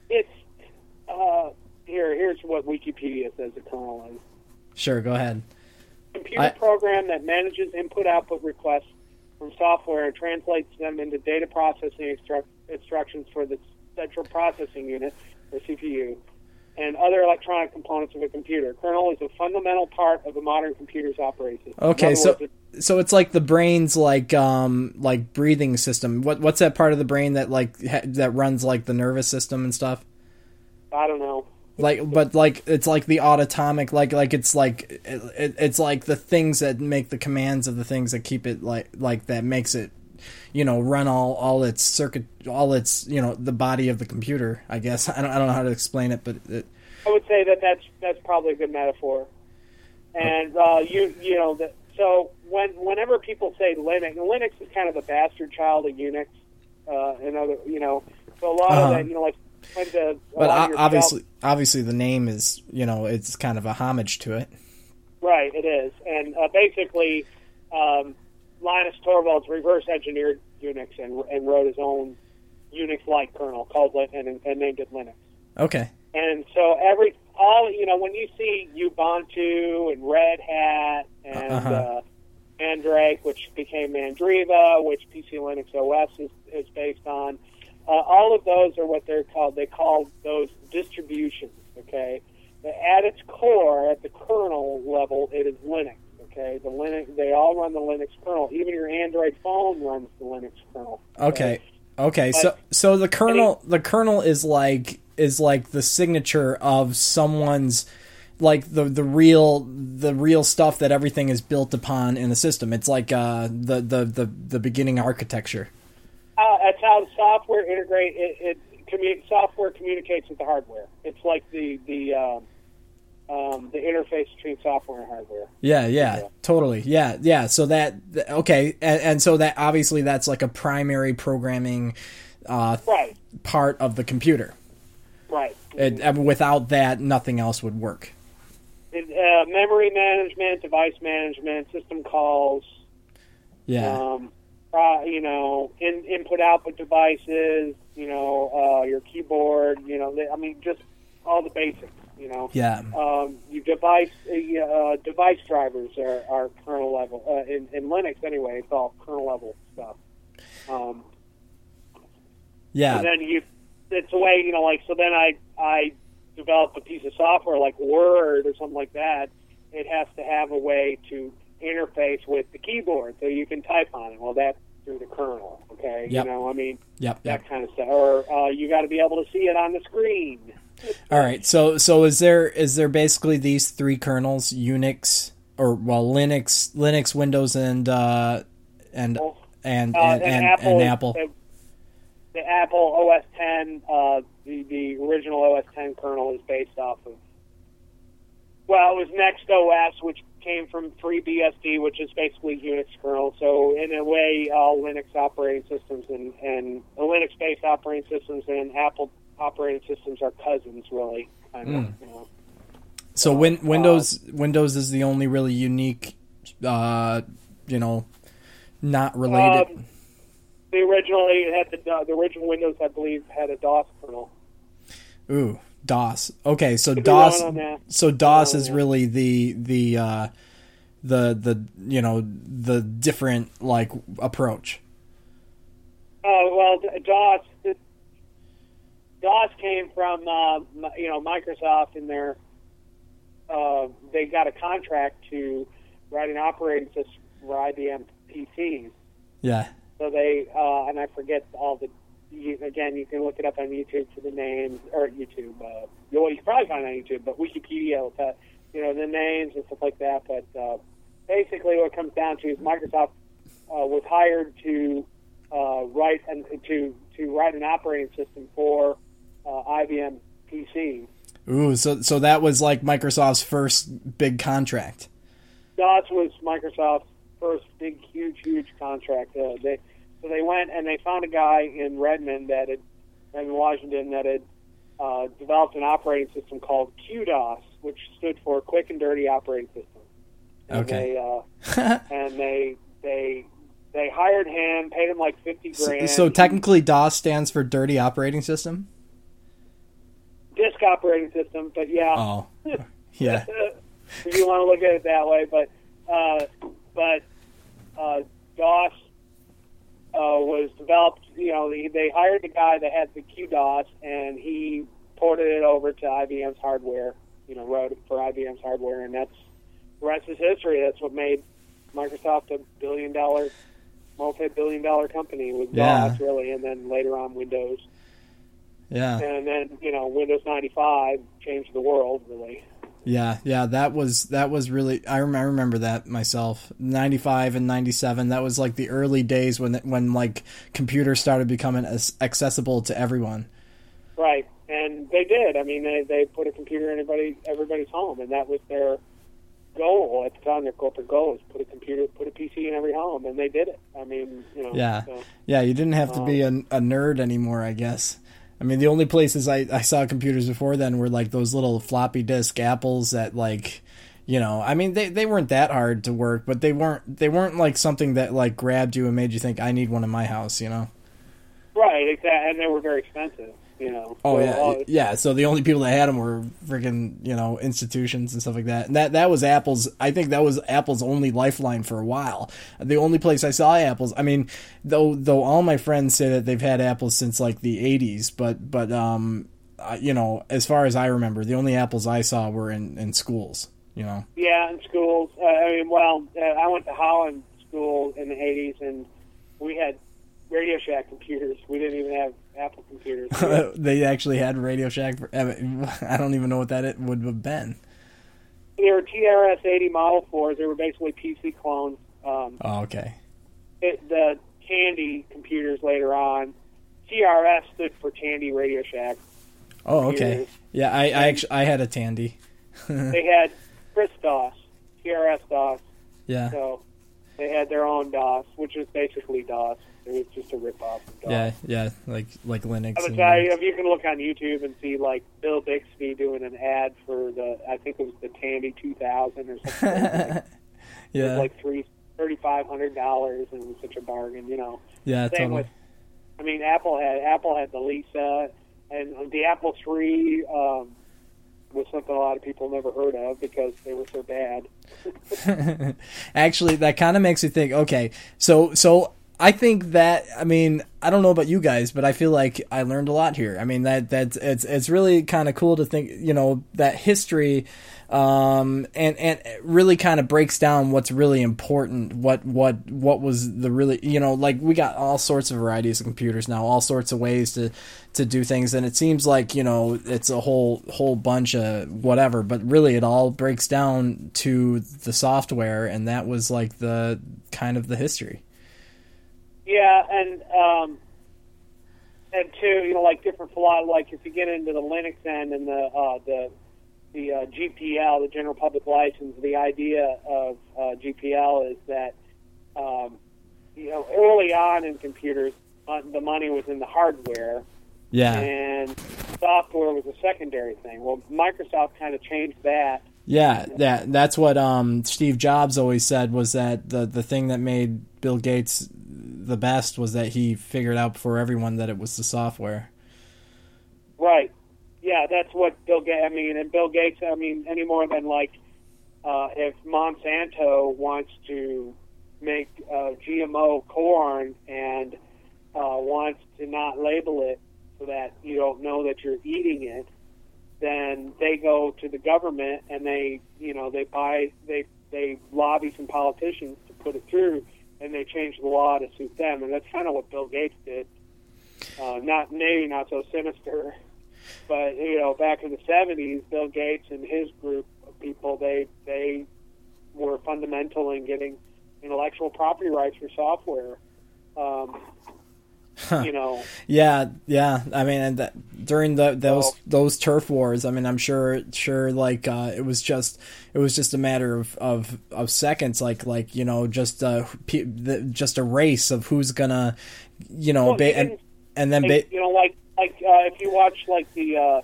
It's uh, here. Here's what Wikipedia says a kernel is. Sure, go ahead. computer I- program that manages input-output requests from software translates them into data processing instru- instructions for the central processing unit, or CPU, and other electronic components of a computer. Kernel is a fundamental part of a modern computer's operating system. Okay, so words, so it's like the brain's like um like breathing system. What what's that part of the brain that like ha- that runs like the nervous system and stuff? I don't know. Like but like it's like the autonomic like like it's like it, it, it's like the things that make the commands of the things that keep it like like that makes it you know run all all its circuit all its you know the body of the computer i guess i don't, I don't know how to explain it but it, I would say that that's that's probably a good metaphor. And uh, you you know that so when whenever people say Linux, Linux is kind of a bastard child of Unix. Uh, and other you know, so a lot Uh-huh. of that you know like but obviously obviously the name is you know it's kind of a homage to it Right, it is, and uh, basically, um, Linus Torvalds reverse engineered Unix and, and wrote his own Unix-like kernel called and, and named it Linux. okay And so every all you know when you see Ubuntu and Red Hat and Uh-huh. uh, Mandrake, which became Mandriva, which PC Linux OS is, is based on, uh, all of those are what they're called. They call those distributions. Okay, at its core, at the kernel level, it is Linux. Okay, the Linux they all run the Linux kernel. Even your Android phone runs the Linux kernel. Okay. Okay. So so the kernel the kernel is like is like the signature of someone's like the the real the real stuff that everything is built upon in the system. It's like uh the the the, the beginning architecture. Uh, that's how the software integrate. It, it commu- software communicates with the hardware. It's like the the um, um, the interface between software and hardware. Yeah, yeah, Yeah. totally. Yeah, yeah. So that okay, and, and so that obviously that's like a primary programming uh, Right, part of the computer. right. It, and without that, nothing else would work. It, uh, memory management, device management, system calls. Yeah. Um, uh, you know, in, input output devices. You know, uh, your keyboard. You know, I mean, just all the basics. You know. yeah. um, you device uh, device drivers are, are kernel level uh, in, in Linux anyway. It's all kernel level stuff. Um, Yeah. and then you, it's a way you know like so. Then I I developed a piece of software like Word or something like that. It has to have a way to interface with the keyboard, so you can type on it. Well, that's through the kernel. Okay, Yep. you know, I mean Yep. that Yep. kind of stuff. Or uh, you got to be able to see it on the screen. All right. So so is there is there basically these three kernels Unix or well Linux Linux Windows and uh and and Uh, and, and, and Apple. The, the Apple OS 10, uh, the the original OS 10 kernel is based off of. Well, it was Next OS, which came from FreeBSD, which is basically Unix kernel. So in a way, all Linux operating systems and and Linux-based operating systems and Apple operating systems are cousins, really. Kind of, Hmm. you know. So win, Windows Windows is the only really unique uh you know not related. Um, the originally had the uh, the original Windows, I believe, had a DOS kernel. Ooh, DOS. Okay, so DOS. want on that. So DOS Oh, is really the the uh, the the you know the different like approach. Oh well, DOS. DOS came from uh, you know Microsoft and their uh, they got a contract to write an operating system for IBM PCs. Yeah. So they uh, and I forget all the you, again you can look it up on YouTube for the names or YouTube. Uh, well, you can probably find it on YouTube, but Wikipedia will tell you know the names and stuff like that. But uh, basically, what it comes down to is Microsoft uh, was hired to uh, write and to to write an operating system for uh, IBM PCs. Ooh, so so that was like Microsoft's first big contract. DOS was Microsoft's first big, huge, huge contract. Uh, they so they went and they found a guy in Redmond that had in Washington that had uh, developed an operating system called QDOS, which stood for Quick and Dirty Operating System. And Okay. They, uh, and they they they hired him, paid him like fifty So, grand. so technically, DOS stands for Dirty Operating System. disk operating system, but yeah. Oh, yeah. if you want to look at it that way. But uh, but uh, DOS uh, was developed. You know, they, they hired the guy that had the QDOS, and he ported it over to IBM's hardware. You know, wrote it for IBM's hardware, and that's the rest is history. That's what made Microsoft a billion dollar, multi billion dollar company with Yeah. DOS, really, and then later on Windows. Yeah. And then, you know, Windows 95 changed the world, really. Yeah, yeah, that was that was really I, rem- I remember that myself. 95 and 97, that was like the early days when when like computers started becoming as accessible to everyone. Right, and they did. I mean, they they put a computer in everybody everybody's home, and that was their goal at the time. Their corporate goal was put a computer, put a PC in every home, and they did it. I mean, you know. Yeah. so- Yeah, you didn't have to be um, a, a nerd anymore, I guess. I mean, the only places I, I saw computers before then were like those little floppy disk apples that like, you know, I mean they, they weren't that hard to work, but they weren't they weren't like something that like grabbed you and made you think I need one in my house, you know. right, exactly, and they were very expensive. You know. Oh yeah, yeah. So the only people that had them were freaking you know institutions and stuff like that. And that that was Apple's. I think that was Apple's only lifeline for a while. The only place I saw apples. I mean, though though all my friends say that they've had apples since like the '80s, but but um, uh, you know, as far as I remember, the only apples I saw were in in schools. You know. Yeah, in schools. Uh, I mean, well, uh, I went to Holland School in the '80s, and we had Radio Shack computers. We didn't even have Apple computers. They actually had Radio Shack. For, I don't even know what that it would have been. they were TRS-80 Model 4s. They were basically PC clones. Um, Oh, okay. it, the Tandy computers later on. TRS stood for Tandy Radio Shack. Oh, okay. Computers. Yeah, I I actually I had a Tandy. They had Chris DOS, TRS DOS. Yeah. So they had their own DOS, which is basically DOS. It was just a rip-off. Yeah, yeah, like like Linux. I would and tell you, if you can look on YouTube and see like Bill Bixby doing an ad for the, I think it was the Tandy 2000 or something. like, it was yeah, like three thirty five hundred dollars, and it was such a bargain. You know. yeah, Same totally. with, I mean, Apple had Apple had the Lisa, and the Apple Three. um, was something a lot of people never heard of because they were so bad. Actually, that kind of makes me think. Okay, so so I think that I mean I don't know about you guys, but I feel like I learned a lot here. I mean that that's it's it's really kind of cool to think you know that history, um, and and really kind of breaks down what's really important. What what what was the really you know like we got all sorts of varieties of computers now, all sorts of ways to to do things, and it seems like you know it's a whole whole bunch of whatever, but really it all breaks down to the software, and that was like the kind of the history. Yeah, and um, and two, you know, like different philosophy. Like if you get into the Linux end and the uh, the the uh, GPL, the General Public License, the idea of uh, GPL is that um, you know early on in computers, uh, the money was in the hardware, Yeah. and software was a secondary thing. Well, Microsoft kind of changed that. Yeah, that that's what um, Steve Jobs always said was that the the thing that made Bill Gates the best was that he figured out for everyone that it was the software. Right. Yeah, that's what Bill Gates. I mean, and Bill Gates. I mean, any more than like uh, if Monsanto wants to make uh, GMO corn and uh, wants to not label it so that you don't know that you're eating it, then they go to the government and they, you know, they buy they they lobby some politicians to put it through, and they change the law to suit them, and that's kind of what Bill Gates did. Uh, not maybe not so sinister, but you know, back in the '70s, Bill Gates and his group of people they they were fundamental in getting intellectual property rights for software. Um, You know, Yeah, yeah. I mean, and that, during the those those turf wars, I mean, I'm sure sure like uh, it was just it was just a matter of, of, of seconds, like like you know just uh pe- the, just a race of who's gonna you know Well, ba- and and then ba- you know, like like uh, if you watch like the, uh,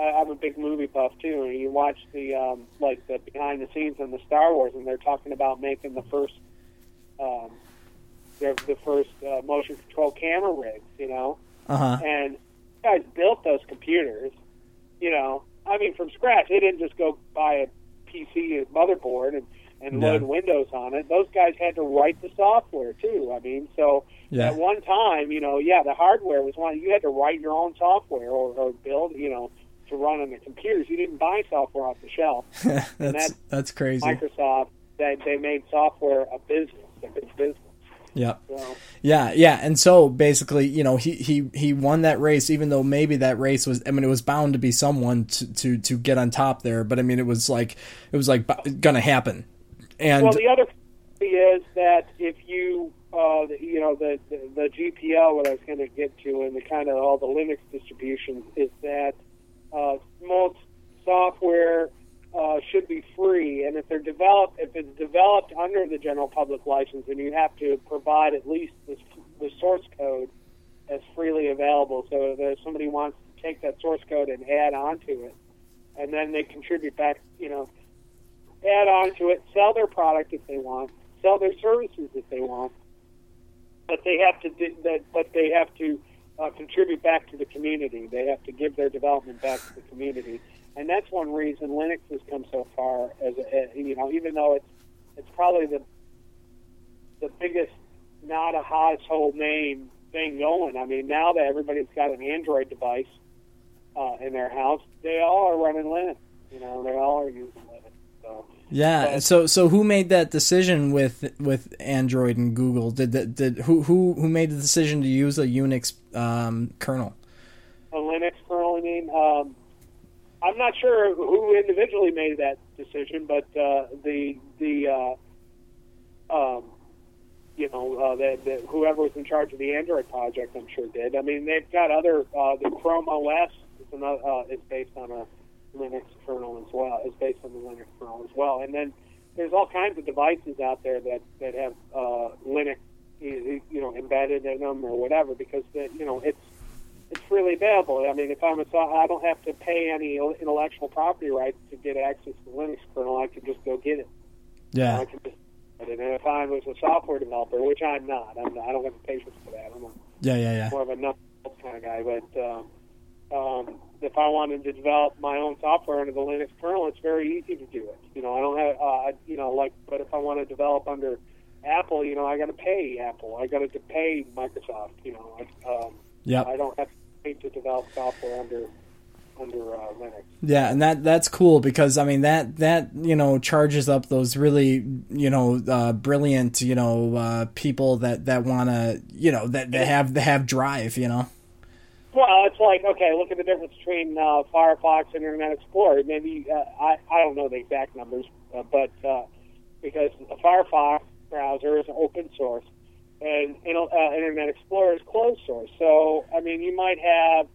I- I'm a big movie buff too, and you watch the um, like the behind the scenes on the Star Wars, and they're talking about making the first, um, the, the first uh, motion control camera rigs, you know, uh huh and guys built those computers, you know, I mean from scratch. They didn't just go buy a PC motherboard and and Yeah. load Windows on it. Those guys had to write the software too. I mean, so Yeah. at one time, you know, yeah, the hardware was one. You had to write your own software or, or build, you know, to run on the computers. You didn't buy software off the shelf. that's that- that's crazy. Microsoft, they they made software a business, a big Yeah. Yeah, yeah, and so basically, you know, he he he won that race, even though maybe that race was. I mean, it was bound to be someone to to to get on top there, but I mean, it was like it was like gonna happen, and well, the other thing is that if you, uh, you know, the, the the GPL, what I was going to get to, and the kind of all the Linux distributions, is that uh, most software uh, should be free, and if they're developed, if it's developed under the general public license, then you have to provide at least the, the source code as freely available. So if somebody wants to take that source code and add on to it, and then they contribute back, you know, add on to it, sell their product if they want, sell their services if they want, but they have to do that. But they have to uh, contribute back to the community. They have to give their development back to the community, and that's one reason Linux has come so far. As a, you know, even though it's it's probably the the biggest not a household name thing going. I mean, now that everybody's got an Android device uh, in their house, they all are running Linux. You know, they all are using Linux. So. yeah. but- So so who made that decision with with Android and Google? Did that did who who who made the decision to use a Unix um, kernel? a Linux kernel. I mean, um, I'm not sure who individually made that decision, but uh, the the uh, um, you know uh, the, the, whoever was in charge of the Android project, I'm sure did. I mean, they've got other uh, the Chrome OS is another uh, is based on a Linux kernel as well. Is based on the Linux kernel as well, and then there's all kinds of devices out there that that have uh, Linux you know embedded in them or whatever because the, you know it's it's freely available. I mean, if I'm a I don't have to pay any intellectual property rights to get access to the Linux kernel. I can just go get it. Yeah. I can just. And if I was a software developer, which I'm not, I'm not I don't have the patience for that. I'm a, Yeah. Yeah. Yeah. more of a nuts kind of guy. But um, um, if I wanted to develop my own software under the Linux kernel, it's very easy to do it. You know, I don't have, uh, I- you know, like, but if I want to develop under Apple, you know, I got to pay Apple. I got to pay Microsoft. You know, I, um, Yep. I don't have to to develop software under under uh, Linux. Yeah, and that that's cool because I mean that that you know charges up those really you know uh, brilliant you know uh, people that that want to you know that that have that have drive you know. Well, it's like okay, look at the difference between uh, Firefox and Internet Explorer. Maybe uh, I I don't know the exact numbers, uh, but uh, because the Firefox browser is open source and uh, Internet Explorer is closed source. So I mean, you might have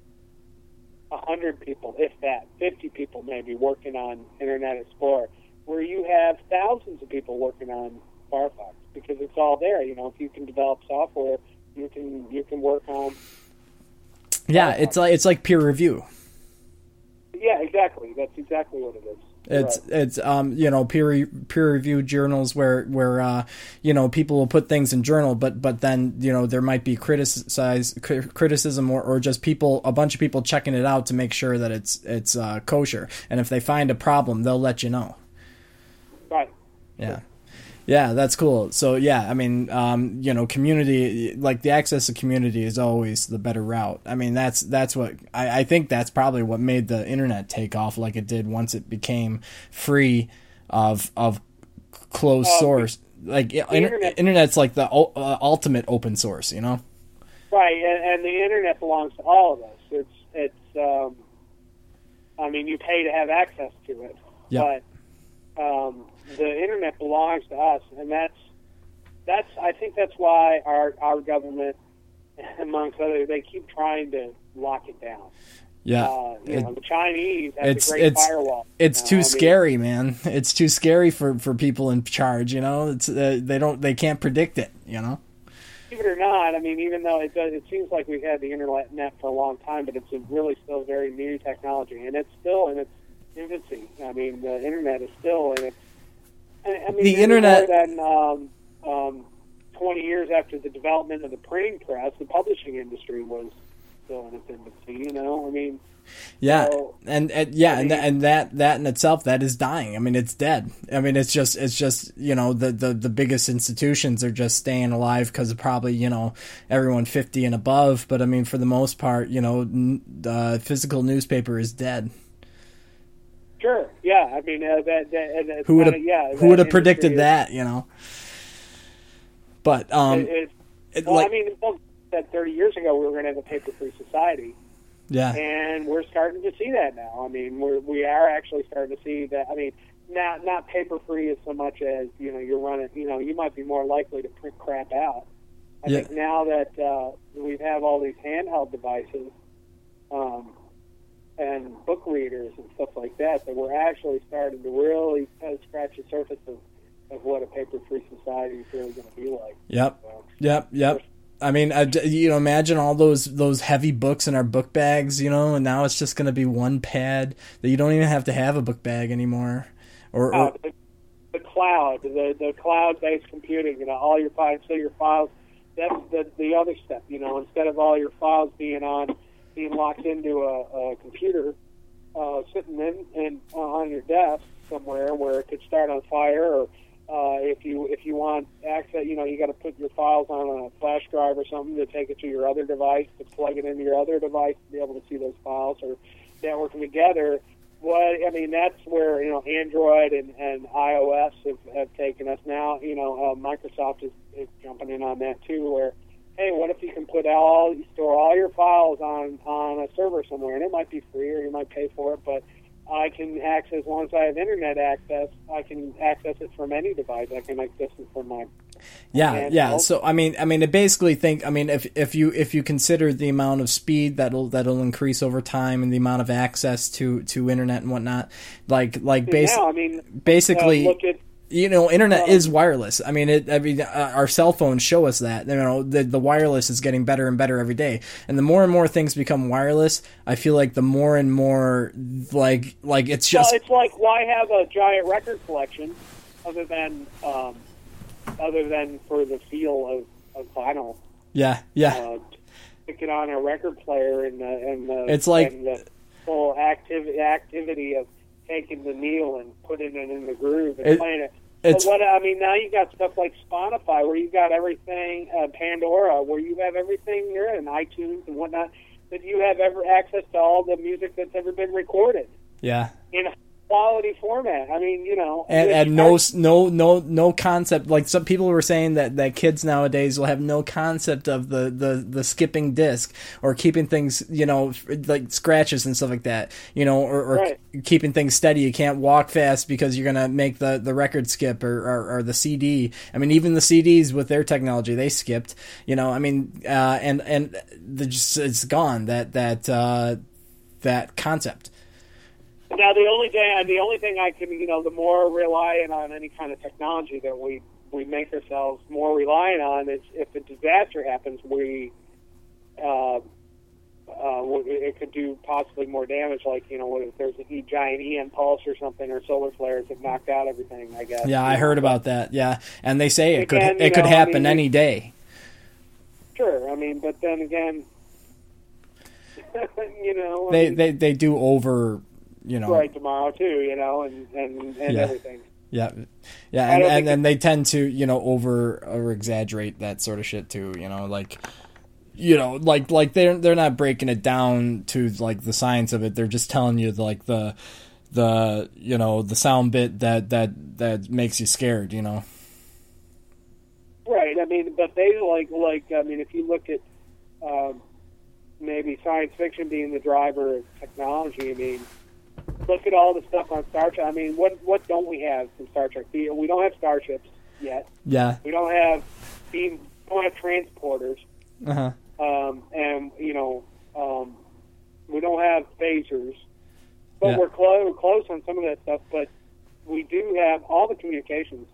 a hundred people, if that, fifty people maybe working on Internet Explorer, where you have thousands of people working on Firefox because it's all there. You know, if you can develop software, you can you can work on Yeah, it's like it's like peer review. Yeah, exactly. That's exactly what it is. It's right. it's um you know peer peer reviewed journals where where uh you know people will put things in journal but but then you know there might be criticize cri- criticism or, or just people a bunch of people checking it out to make sure that it's it's uh, kosher and if they find a problem they'll let you know. right. Yeah. Yeah, that's cool. So yeah, I mean, um, you know, community like the access to community is always the better route. I mean, that's that's what I, I think that's probably what made the internet take off like it did once it became free of of closed Uh, source. Like inter- internet- internet's like the uh, ultimate open source, you know. Right, and, and the internet belongs to all of us. It's it's. Um, I mean, you pay to have access to it, Yeah. but um, the internet belongs to us, and that's that's. I think that's why our our government, amongst others, they keep trying to lock it down. Yeah. Uh, you It- know, the Chinese it's it's firewall. it's you know, too I mean, scary, man. It's too scary for for people in charge, you know. It's uh, they don't they can't predict it, you know. Believe it or not, I mean, even though it does, it seems like we've had the internet net for a long time, but it's a really still very new technology, and it's still in its infancy. I mean, the internet is still in its. I mean, The internet- More than um, um, twenty years after the development of the printing press, the publishing industry was still in its infancy. You know, I mean, Yeah, So, and, and yeah, I and, mean- and that that in itself that is dying. I mean, it's dead. I mean, it's just it's just you know the the, the biggest institutions are just staying alive because of probably you know everyone fifty and above. But I mean, for the most part, you know, n- uh, physical newspaper is dead. Sure, yeah. I mean, uh, that, that Who would have yeah, who would have predicted industry that? You know. But um, Is, it, it, well, like I mean, that thirty years ago we were going to have a paper-free society. yeah, and we're starting to see that now. I mean, we're we are actually starting to see that. I mean, not not paper free as so much as you know you're running. You know, you might be more likely to print crap out. I Yeah. think now that uh, we have all these handheld devices um, and book readers and stuff like that, that we're actually starting to really kind of scratch the surface of, of what a paper-free society is really going to be like. yep, So, yep, yep. I mean, I, you know, imagine all those those heavy books in our book bags, you know, and now it's just going to be one pad that you don't even have to have a book bag anymore. Or, uh, the, the cloud, the the cloud-based computing, you know, all your files, so your files. That's the the other step, you know. Instead of all your files being on, being locked into a, a computer, uh, sitting in, in uh, on your desk somewhere where it could start on fire, or uh, if you if you want access, you know, you got to put your files on a flash drive or something to take it to your other device to plug it into your other device to be able to see those files or networking together what I mean, that's where you know Android and, and iOS have, have taken us now. You know, uh, Microsoft is, is jumping in on that too. Where, hey, what if you can put all store all your files on on a server somewhere, and it might be free or you might pay for it, but I can access once I have internet access, I can access it from any device. I can access it from my yeah, yeah. So I mean, I mean, it basically think. I mean, if if you if you consider the amount of speed that'll that'll increase over time and the amount of access to to internet and whatnot, like like basi- now. I mean, basically. uh, look at you know, internet is wireless. I mean, it. I mean, uh, our cell phones show us that. You know, the the wireless is getting better and better every day. And the more and more things become wireless, I feel like the more and more like like it's just well, it's like why have a giant record collection other than um, other than for the feel of, of vinyl. yeah yeah uh, it on a record player and the and the It's like- the whole activity activity of taking the needle and putting it in the groove and It- playing it It's but what I mean now you got stuff like Spotify where you got everything, uh, Pandora where you have everything you're in iTunes and whatnot that you have ever access to all the music that's ever been recorded yeah. in a quality format. I mean, you know, and, and no no no no concept like some people were saying that that kids nowadays will have no concept of the the the skipping disc or keeping things you know like scratches and stuff like that you know or, or Right. keeping things steady you can't walk fast because you're gonna make the the record skip or, or or the cd i mean even the cds with their technology they skipped you know i mean uh and and the just it's gone that that uh that concept Now the only thing, the only thing I can, you know, the more reliant on any kind of technology that we we make ourselves more reliant on is if a disaster happens, we uh, uh, it could do possibly more damage. Like you know, if there's a giant EM pulse or something, or solar flares that knocked out everything. I guess. yeah i heard about that yeah and they say it could Again, you it could know, I happen mean, any day Sure, I mean, but then again, you know, I they mean, they they do over you know right tomorrow too, you know, and and and Yeah. everything. yeah yeah I and, and they tend to you know over over exaggerate that sort of shit too you know like you know like like they're they're not breaking it down to like the science of it they're just telling you like the the you know the sound bit that that that makes you scared you know Right. I mean, but they like like I mean, if you look at um, maybe science fiction being the driver of technology, I mean, look at all the stuff on Star Trek. I mean, what what don't we have from Star Trek? We we don't have starships yet. yeah We don't have beam. We don't have transporters. uh-huh Um, and you know, um, we don't have phasers. But Yeah. we're close we're close on some of that stuff. But we do have all the communications.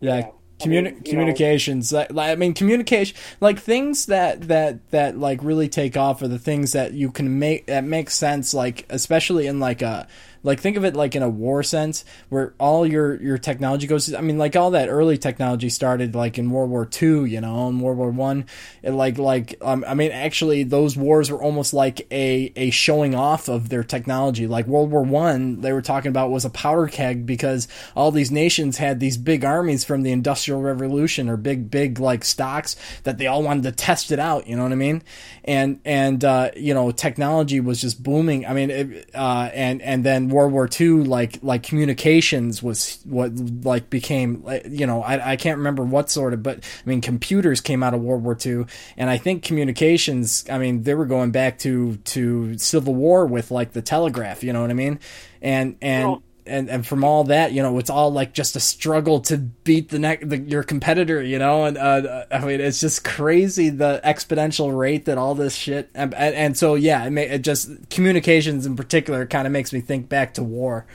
yeah, Communi- mean, know- communications like, like i mean communication like things that that that like really take off are the things that you can make that make sense like especially in like a like think of it like in a war sense where all your your technology goes i mean like all that early technology started like in world war ii you know in world war one. Like like um, i mean actually those wars were almost like a a showing off of their technology. Like world war one they were talking about was a powder keg because all these nations had these big armies from the industrial revolution or big big like stocks that they all wanted to test it out you know what i mean? And and uh you know technology was just booming. I mean it, uh and and then world war ii like like communications was what like became uh, you know i i can't remember what sort of but i mean computers came out of world war ii and i think communications i mean they were going back to to civil war with like the telegraph you know what i mean? And and Well- and and from all that, you know, it's all like just a struggle to beat the neck your competitor, you know, and uh, I mean, it's just crazy the exponential rate that all this shit, and, and, and so yeah, it, may, it just communications in particular kind of makes me think back to war.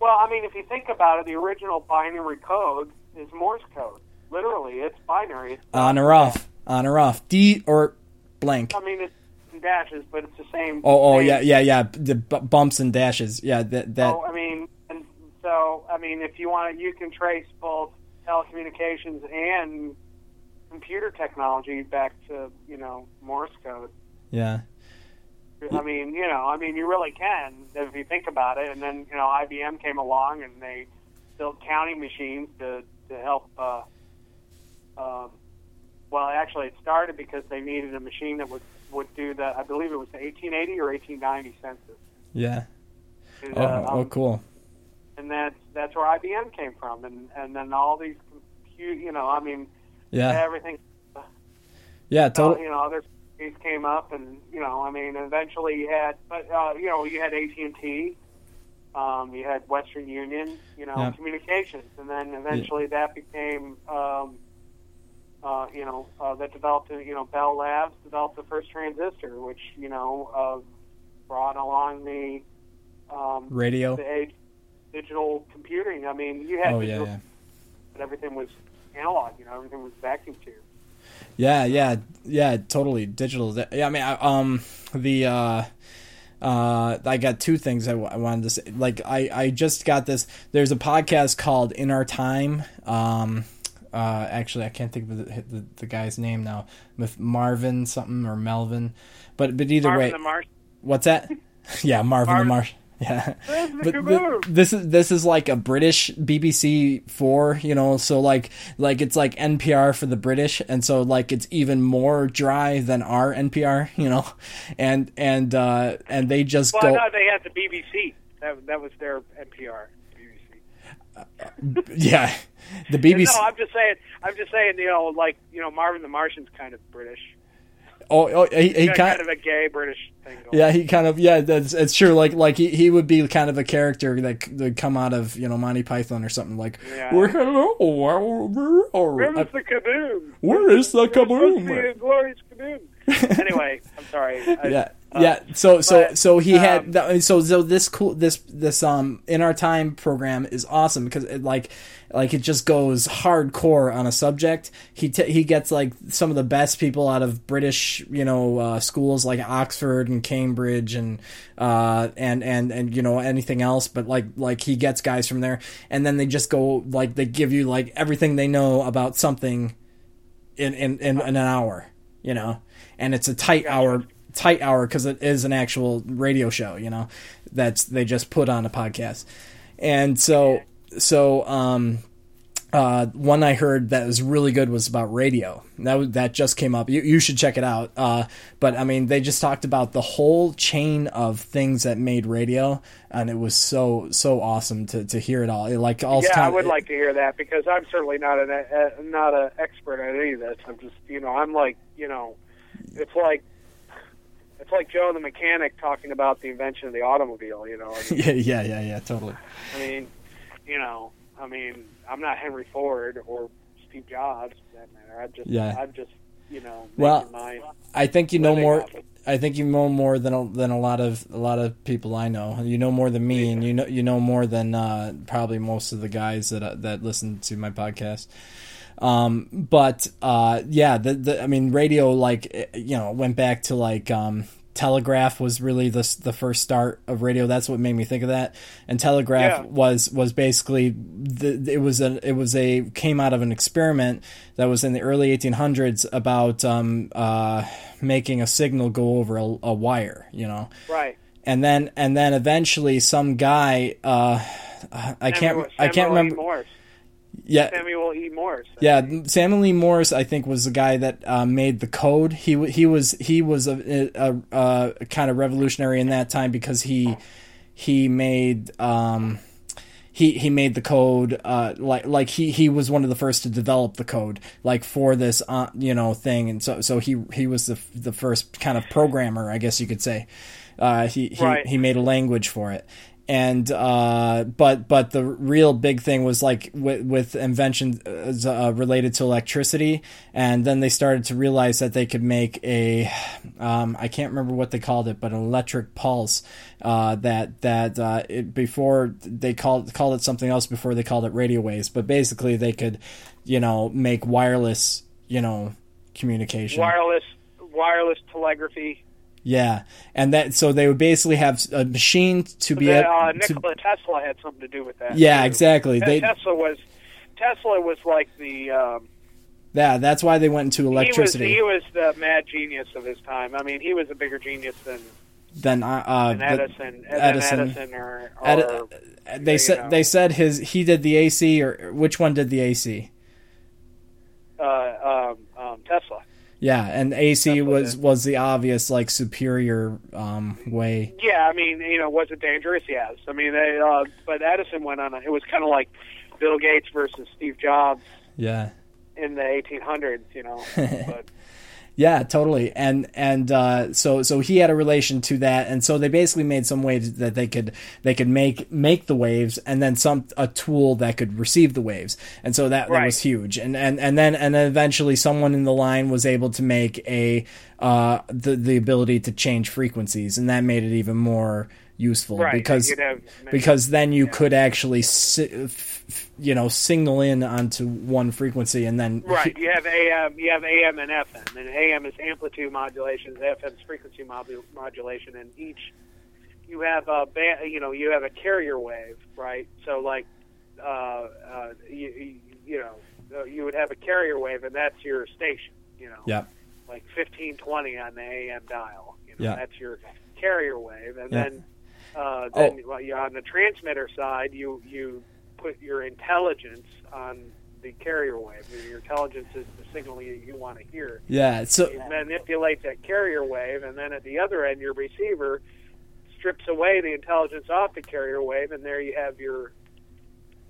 Well, I mean, if you think about it, the original binary code is Morse code. Literally, it's binary. It's On or off, on or off, D or blank. I mean, it's dashes, but it's the same. Oh, oh yeah, yeah, yeah. The b- bumps and dashes. Yeah, that that. So, I mean, and so I mean, if you want, you can trace both telecommunications and computer technology back to you know Morse code. Yeah, I mean, you know, I mean, you really can if you think about it. And then you know, IBM came along and they built counting machines to to help. Uh, um, well, actually, it started because they needed a machine that would would do the. I believe it was the 1880 or 1890 census. yeah. And, Oh, uh, oh, um, cool. and that's that's where IBM came from, and and then all these compute, you know, I mean, Yeah, everything, yeah. uh, you know, other companies came up, and you know, I mean, eventually you had, but uh, you know, you had AT and T, um, you had Western Union, you know, Yeah. communications, and then eventually that became, um, uh, you know, uh, that developed, you know, Bell Labs developed the first transistor, which you know uh, brought along the um, Radio. the age digital computing. I mean, you had Oh yeah, yeah. but everything was analog. You know, everything was vacuum tube. Yeah, yeah, yeah, totally digital. Yeah, I mean, I, um, the uh, uh, I got two things I, w- I wanted to say. Like, I I just got this. There's a podcast called In Our Time. Um, uh, actually, I can't think of the, the the guy's name now. With Marvin something or Melvin, but but either Marvin way, the Martian. what's that? yeah, Marvin the Marvin- Marsh. Yeah, Where's but th- this is this is like a British BBC four, you know. So like like it's like NPR for the British, and so like it's even more dry than our NPR, you know. And and uh and they just Well, I go thought they had the BBC. That that was their NPR. BBC. yeah, the BBC. No, I'm just saying. I'm just saying. You know, like you know, Marvin the Martian's kind of British. oh, oh he, he kind kind of a gay British thing. Yeah, he kind of yeah, that's it's true. Like like he, he would be kind of a character that would come out of you know Monty Python or something like. Yeah. Where hello, where, Where is the kaboom? where is the Where's the kaboom? glorious kaboom? anyway, I'm sorry. I, yeah yeah so so but, so he um, had th- so so this cool this this um in our time program is awesome because it like like it just goes hardcore on a subject. He t- he gets like some of the best people out of british you know uh, schools like oxford and cambridge and uh and and and you know anything else but like like he gets guys from there. And then they just go like they give you like everything they know about something in in, in, in an hour, you know, and it's a tight hour, tight hour because it is an actual radio show, you know, that's they just put on a podcast, and so so um. Uh, one I heard that was really good was about radio. That that just came up. You, you should check it out. Uh, but I mean, they just talked about the whole chain of things that made radio, and it was so so awesome to, to hear it all. It, like all yeah, I time- would like to hear that because I'm certainly not an uh, not an expert at any of this. I'm just you know I'm like you know it's like it's like Joe the mechanic talking about the invention of the automobile. You know, I mean, yeah, yeah, yeah, yeah, totally. I mean, you know, I mean, I'm not Henry Ford or Steve Jobs for that matter. I just Yeah. I'm just you know Well. I think you know more. I think you know more than a, than a lot of a lot of people I know. You know more than me, and you know you know more than uh, probably most of the guys that uh, that listen to my podcast. Um, but uh, yeah, the, the I mean, radio like eh, you know went back to like um, telegraph was really the the first start of radio. That's what made me think of that. And telegraph Yeah. was was basically the, it was a it was a came out of an experiment that was in the early 1800s about um, uh, making a signal go over a, a wire. You know Right. and then and then eventually some guy uh I can't I can't remember Morse. Yeah Samuel E. Morse. yeah Samuel Lee Morse I think was the guy that uh, made the code he he was he was a, a, a, a kind of revolutionary in that time because he he made um he he made the code uh like like he he was one of the first to develop the code like for this uh, you know thing and so so he he was the the first kind of programmer I guess you could say uh he he, Right. he made a language for it and uh but but the real big thing was like with with invention uh, uh, related to electricity and then they started to realize that they could make a um I can't remember what they called it but an electric pulse uh that that uh it before they called called it something else before they called it radio waves but basically they could you know make wireless you know communication wireless wireless telegraphy. Yeah and that so they would basically have a machine to be The, able uh, to, Nikola Tesla had something to do with that. yeah too. exactly they Tesla was Tesla was like the um, Yeah, that's why they went into electricity. He was, he was the mad genius of his time. I mean, he was a bigger genius than, then uh, uh, than the- Edison, than Edison. Edison or, or Edi- they you said know. they said his he did the AC or which one did the AC? uh, um, um, Tesla. Yeah, and AC was was the obvious like superior um, way. Yeah, I mean, you know, was it dangerous? Yes. I mean, they, uh, but Edison went on. A, it was kind of like Bill Gates versus Steve Jobs Yeah. in the 1800s. You know, but Yeah, totally. And and uh, so so he had a relation to that, and so they basically made some way that they could they could make make the waves, and then some a tool that could receive the waves, and so that, that was huge. And and and then and then eventually someone in the line was able to make a uh, the the ability to change frequencies, and that made it even more useful Right, because because then you could actually si- you know signal in onto one frequency, and then right, you have AM, you have AM and FM, and AM is amplitude modulation, FM is frequency modu- modulation, and each you have a ba- you know you have a carrier wave, right? So like uh, uh, you, you, you know uh, you would have a carrier wave, and that's your station, you know. yeah. like fifteen twenty on the AM dial. You know, Yeah. that's your carrier wave, and Yeah. then Uh, then Oh. well, you on the transmitter side, you you put your intelligence on the carrier wave. Your intelligence is the signal you, you want to hear. Yeah. So You manipulate that carrier wave, and then at the other end, your receiver strips away the intelligence off the carrier wave, and there you have your,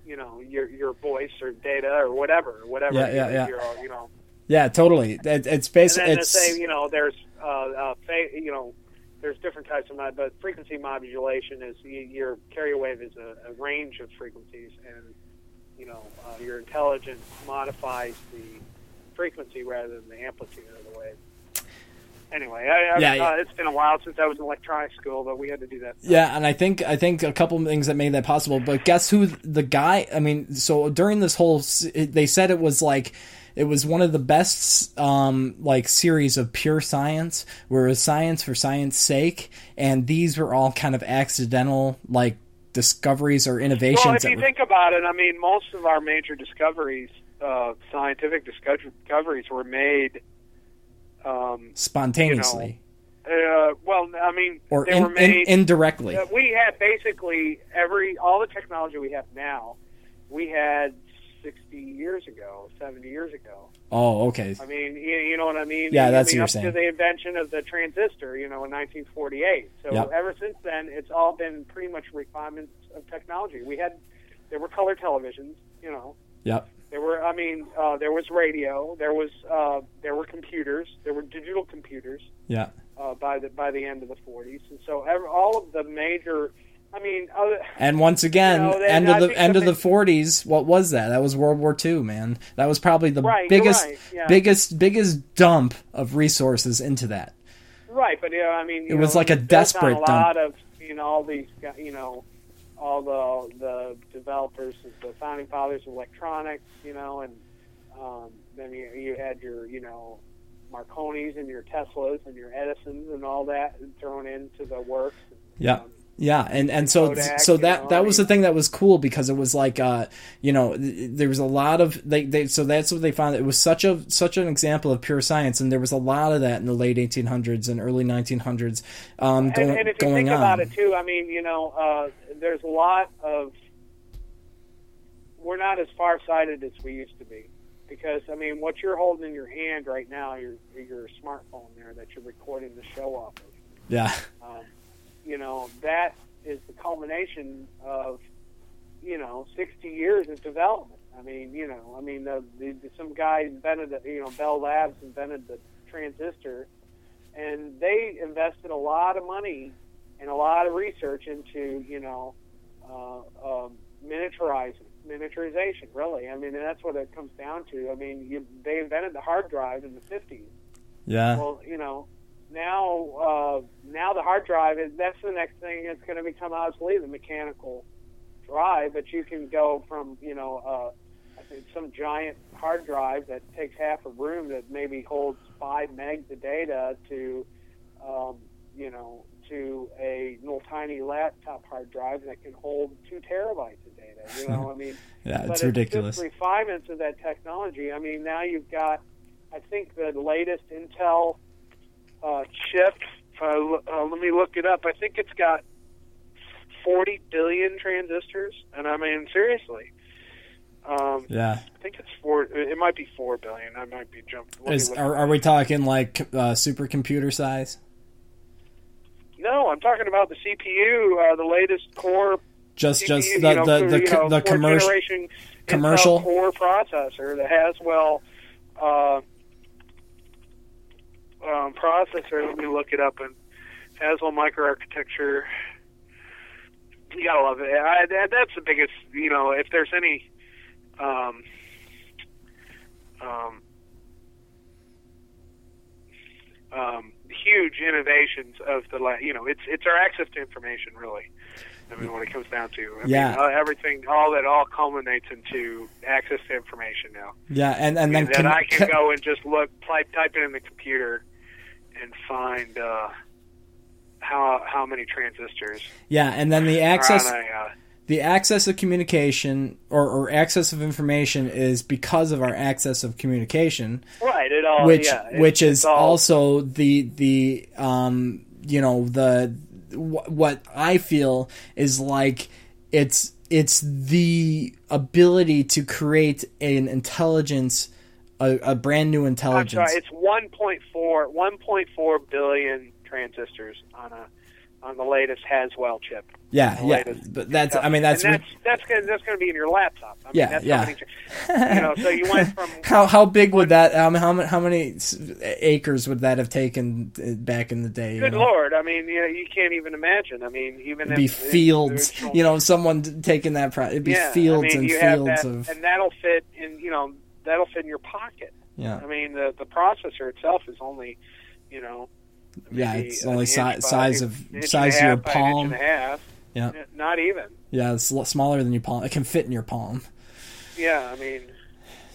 you know, your your voice or data or whatever, whatever. Yeah, yeah, yeah. Your, you know, yeah, totally. It, it's basically it's to say, you know, there's, uh, uh, fa- you know, there's different types of mod, but frequency modulation is your carrier wave is a, a range of frequencies, and you know, uh, your intelligence modifies the frequency rather than the amplitude of the wave. Anyway, I, I, Yeah, uh, it's been a while since I was in electronics school, but we had to do that. Yeah, and I think I think a couple of things that made that possible. But guess who the guy? I mean, so during this whole, they said it was like it was one of the best um like series of pure science, where it was science for science sake, and these were all kind of accidental like discoveries or innovations. Well, if you were- think about it, I mean, most of our major discoveries, uh, scientific discoveries, were made. Um, spontaneously uh, well, I mean, or they in, were made. in, indirectly. uh, we had basically every all the technology we have now. We had sixty years ago, seventy years ago. oh, okay. I mean, you, you know what I mean? Yeah, I that's mean, what up saying. to the invention of the transistor, you know, in 1948. So Yep. ever since then, it's all been pretty much refinements of technology. We had there were color televisions, you know. Yep. There were, I mean, uh, there was radio. There was, uh, there were computers. There were digital computers Yeah. uh, by the by the end of the 40s, and so ever, all of the major, I mean, other, And once again, You know, they- end of the end of the forties. What was that? That was World War II, man. That was probably the Right, biggest, right, yeah. biggest, biggest dump of resources into that. right? But you know, I mean, you It was know, like a desperate a dump. lot of you know all these you know all the the developers, the founding fathers of electronics, you know, and um, then you, you had your you know Marconi's and your Teslas and your Edisons and all that thrown into the works. Yeah. Um, Yeah, and and so Kodak, so that that was the thing that was cool because it was like uh you know there was a lot of they, they so that's what they found. It was such a such an example of pure science and there was a lot of that in the late 1800s and early 1900s um go- and, and if you going think on. about it too, I mean, you know, uh, there's a lot of we're not as far sighted as we used to be because I mean, what you're holding in your hand right now, your your smartphone there that you're recording the show off of, yeah. Um, you know, that is the culmination of you know 60 years of development. I mean, you know, I mean, the, the, some guy invented, the, you know, Bell Labs invented the transistor, and they invested a lot of money and a lot of research into, you know, uh, um, miniaturizing, miniaturization. Really, I mean, that's what it comes down to. I mean, you, they invented the hard drive in the 50s. yeah Well, you know, now uh, now the hard drive is that's the next thing that's going to become obsolete, the mechanical drive. But you can go from you know uh, I think some giant hard drive that takes half a room that maybe holds five megs of data to um, you know to a little tiny laptop hard drive that can hold two terabytes of data. You know, I mean yeah it's ridiculous just refinements of that technology. I mean, now you've got, I think the latest Intel uh, chip. Uh, uh, let me look it up. I think it's got 40 billion transistors, and I mean seriously. Um, yeah I think it's four. It might be four billion. I might be jumping. is are, are we talking like uh supercomputer size No, I'm talking about the CPU, uh, the latest core just CPU, just you the know, the the, you know, the commercial commercial? Intel core processor, the Haswell uh, um, processor. Let me look it up. And Haswell microarchitecture. You gotta love it. I, that, that's the biggest. You know, if there's any. Um, um, um, huge innovations of the la you know it's it's our access to information really I mean when it comes down to I Yeah. mean, uh, everything all that all culminates into access to information now yeah and and then con- I can co- go and just look type type it in the computer and find uh, how how many transistors yeah and then the access a, uh, the access of communication or, or access of information is because of our access of communication right it all which yeah, it- which is all, also the the um you know the wh- what I feel is like it's it's the ability to create an intelligence, a, a brand new intelligence. it's 1.4 1.4 billion transistors on a on the latest Haswell chip. yeah, yeah, latest but that's I mean that's, and that's that's gonna that's gonna be in your laptop. I mean, Yeah, that's yeah. Many, you know, so you went from how how big would that um, how many how many acres would that have taken uh, back in the day? you Good know? lord! I mean, you know, you can't even imagine. I mean, even It'd be if, fields, if- you know, someone taking that. Pro- it'd be yeah, fields I mean, and fields that, of and that'll fit in. You know, that'll fit in your pocket. yeah, I mean, the the processor itself is only, you know, yeah. It's only si- size of inch and a size of your half an inch palm. and a half. Yeah. not even. Yeah, it's a lot smaller than your palm. It can fit in your palm. Yeah, I mean,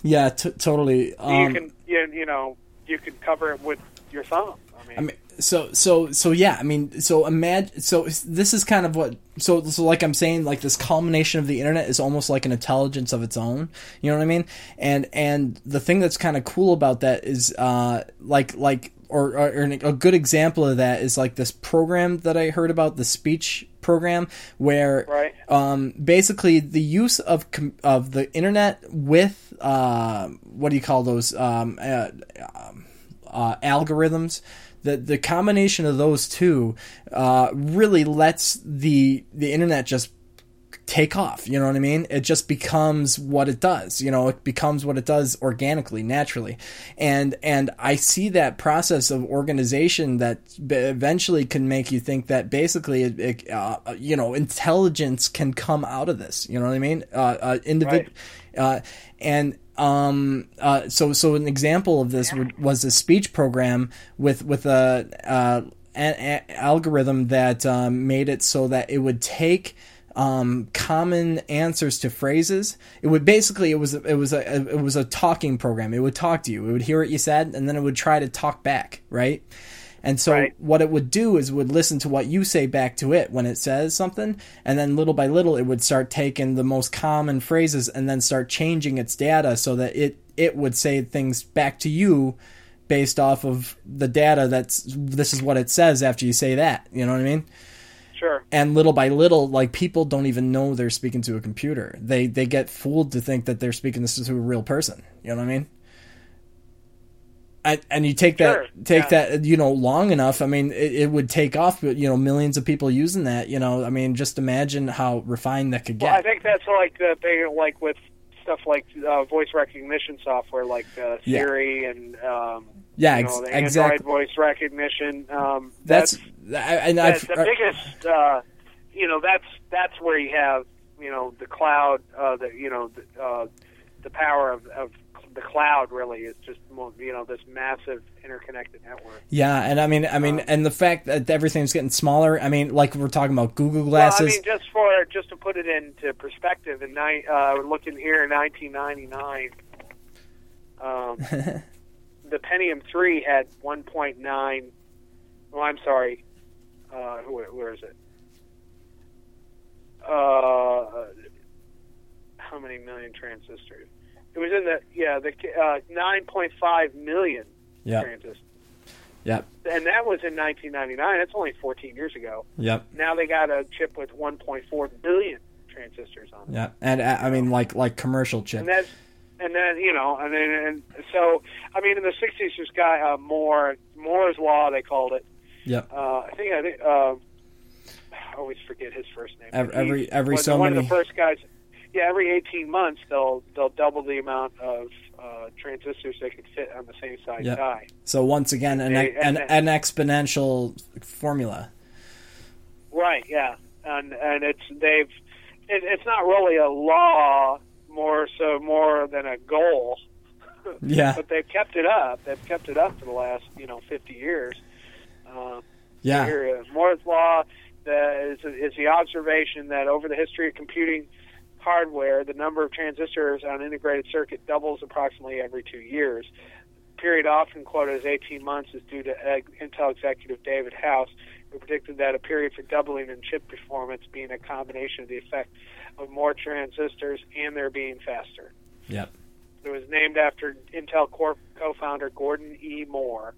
Yeah, t- totally. Um, you can you, you know you could cover it with your thumb. I mean, I mean, so so so yeah. I mean, so imagine. So this is kind of what. So so like I'm saying, like this culmination of the internet is almost like an intelligence of its own. You know what I mean? And and the thing that's kind of cool about that is, uh, like like. Or, or, or a good example of that is like this program that I heard about, the speech program, where Right. um, basically the use of com- of the internet with uh, what do you call those um, uh, uh, algorithms. The the combination of those two uh, really lets the the internet just take off. You know what I mean? It just becomes what it does. You know, it becomes what it does organically, naturally, and and I see that process of organization that eventually can make you think that basically, it, it, uh, you know, intelligence can come out of this. You know what I mean? Uh, uh, individ- uh, and um uh so so an example of this would, was a speech program with with a uh an, a- algorithm that um, made it so that it would take um, common answers to phrases. It would basically it was it was a it was a talking program. It would talk to you. It would hear what you said, and then it would try to talk back, right? And so Right. what it would do is it would listen to what you say back to it when it says something, and then little by little it would start taking the most common phrases and then start changing its data so that it it would say things back to you based off of the data that's this is what it says after you say that. You know what I mean? Sure. and little by little like people don't even know they're speaking to a computer they they get fooled to think that they're speaking this to a real person you know what i mean and, and you take that take yeah. that you know long enough i mean it, it would take off but you know millions of people using that you know i mean just imagine how refined that could get Well, I think that's like the thing, like with stuff like uh, voice recognition software, like uh, Yeah. Siri and um, yeah you know, the exactly Android voice recognition. Um, that's, that's I, and that's I've, the biggest. Uh, you know, that's that's where you have you know the cloud. Uh, the you know the, uh, the power of, of the cloud really is just you know this massive interconnected network. yeah and i mean i mean Um, and the fact that everything's getting smaller i mean like we're talking about google Well, glasses I mean, just for just to put it into perspective, in ni- uh, looking here in 1999, um, the Pentium 3 had 1.9. Well, I'm sorry. Uh, where, where is it? Uh, how many million transistors? It was in the yeah the uh, 9.5 million yep transistors, yep and that was in 1999. That's only 14 years ago. yep Now they got a chip with 1.4 billion transistors on it, yeah and uh, i mean like like commercial chips. and that's and then you know, and then and so I mean, in the 60s, this guy uh, Moore Moore's law they called it. Yep Uh, I think I think uh, I always forget his first name. Every- every- every so one many- of the first guys. Yeah, every 18 months they'll they'll double the amount of uh, transistors they could fit on the same size Yep. die. So once again, an, They- an, and- an exponential formula. Right. Yeah. And and it's they've it, it's not really a law more so more than a goal. Yeah, But they've kept it up. They've kept it up for the last you know 50 years. Uh, yeah, Here Moore's law the, is, is the observation that over the history of computing hardware, the number of transistors on an integrated circuit doubles approximately every two years. The period often quoted as 18 months is due to Intel executive David House, who predicted that a period for doubling in chip performance being a combination of the effect of more transistors and their being faster. Yep. It was named after Intel Corp co-founder Gordon E. Moore,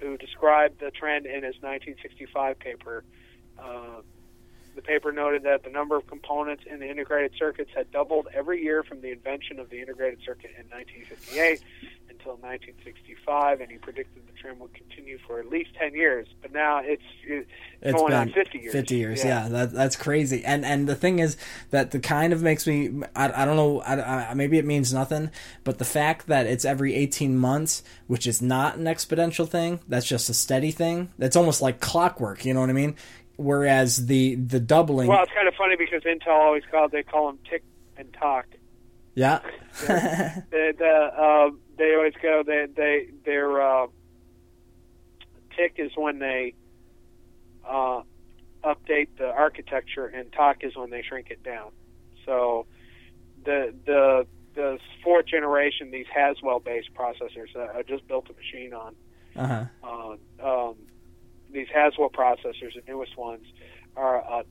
who described the trend in his 1965 paper. Uh, the paper noted that the number of components in the integrated circuits had doubled every year from the invention of the integrated circuit in 1958 until 1965, and he predicted the trend would continue for at least 10 years. But now it's, it's It's going on 50 years. 50 years, yeah. that, that's crazy. And and the thing is that the kind of makes me, I, I don't know, I, I, maybe it means nothing, but the fact that it's every 18 months, which is not an exponential thing, that's just a steady thing. That's almost like clockwork, you know what I mean? Whereas the the doubling, Well, it's kind of funny because Intel always called they call them tick and tock. yeah, the, the uh, they always go they they their uh, tick is when they uh, update the architecture, and tock is when they shrink it down. So the the the fourth generation these Haswell based processors uh, I just built a machine on uh huh, uh, um, these Haswell processors, the newest ones, are a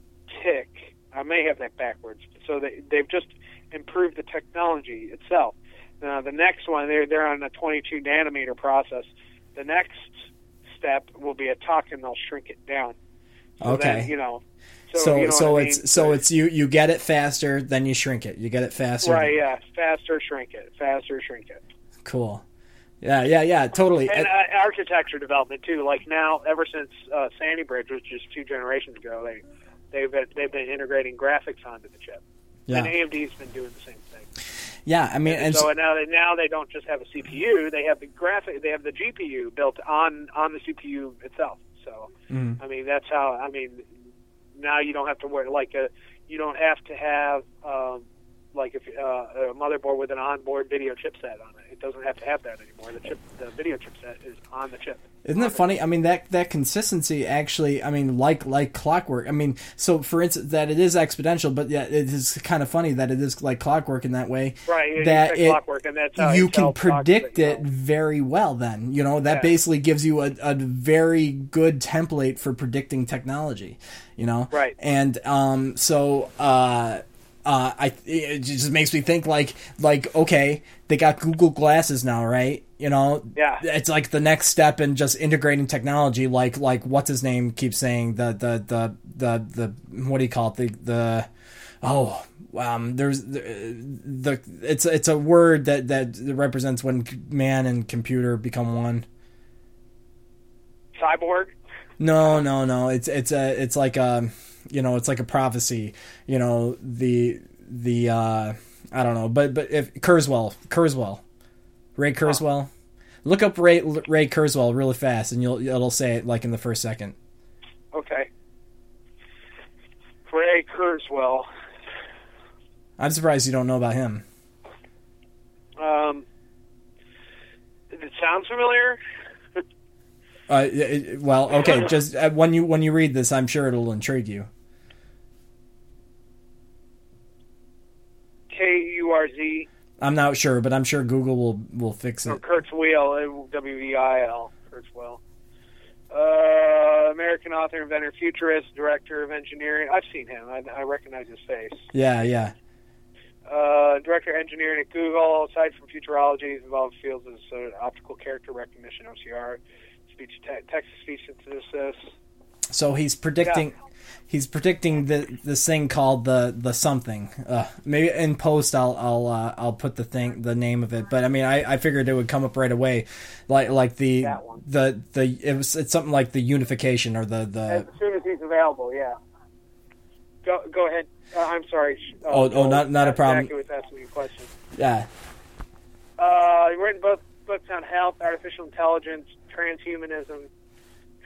tick. I may have that backwards. So they they've just improved the technology itself. Now the next one, they're they're on a 22 nanometer process. The next step will be a tuck, and they'll shrink it down. So Okay. Then, you know. So so you know so what I it's mean? so it's you you get it faster, then you shrink it. You get it faster, right. Yeah. Faster, shrink it. Faster, shrink it. Cool. Yeah, yeah, yeah, totally. And uh, architecture development too. Like now, ever since uh, Sandy Bridge, which is two generations ago, they they've been, they've been integrating graphics onto the chip. yeah, And AMD's been doing the same thing. Yeah. I mean, and so now they now they don't just have a CPU; they have the graphic, they have the GPU built on on the CPU itself. So Mhm. I mean, that's how. I mean, now you don't have to worry like a you don't have to have um, like if uh, a motherboard with an onboard video chipset on it. It doesn't have to have that anymore. The chip, the video chipset is on the chip. Isn't that funny? I mean that that consistency actually. I mean, like like clockwork. I mean, so for instance, that it is exponential, but yeah, it is kind of funny that it is like clockwork in that way. Right, you That it clockwork, and that's how you can predict you it know. very well. Then you know that Yeah. basically gives you a, a very good template for predicting technology. You know, Right. And um, so uh, uh, I it just makes me think like like okay, they got Google glasses now, right? You know, Yeah. it's like the next step in just integrating technology. Like like what's his name keeps saying the the the the the what do you call it the the oh um there's the, the it's it's a word that that represents when man and computer become one. Cyborg. No, no, no. It's it's a it's like a you know it's like a prophecy. You know the the uh I don't know, but but if Kurzweil Kurzweil Ray Kurzweil, look up Ray Ray Kurzweil really fast, and you'll it'll say it like in the first second. Okay. Ray Kurzweil. I'm surprised you don't know about him. Um, it sounds familiar. Uh, well, okay, just uh, when you when you read this, I'm sure it'll intrigue you. K U R Z I'm not sure, but I'm sure Google will will fix or it. Kurzweil W E I L Kurzweil. Uh, American author, inventor, futurist, director of engineering. I've seen him. I, I recognize his face. Yeah, yeah. Uh, director of engineering at Google. Aside from futurology, he's involved in fields as uh, optical character recognition (OCR), speech te- text to speech synthesis. So he's predicting. He's predicting the this thing called the the something. Uh, maybe in post I'll I'll uh, I'll put the thing the name of it. But I mean I, I figured it would come up right away, like like the the the it was it's something like the unification or the the. As soon as he's available, yeah. Go go ahead. Uh, I'm sorry. uh, Oh, oh, not- not a problem. Jackie was asking a question. yeah Uh, written both books on health, artificial intelligence, transhumanism.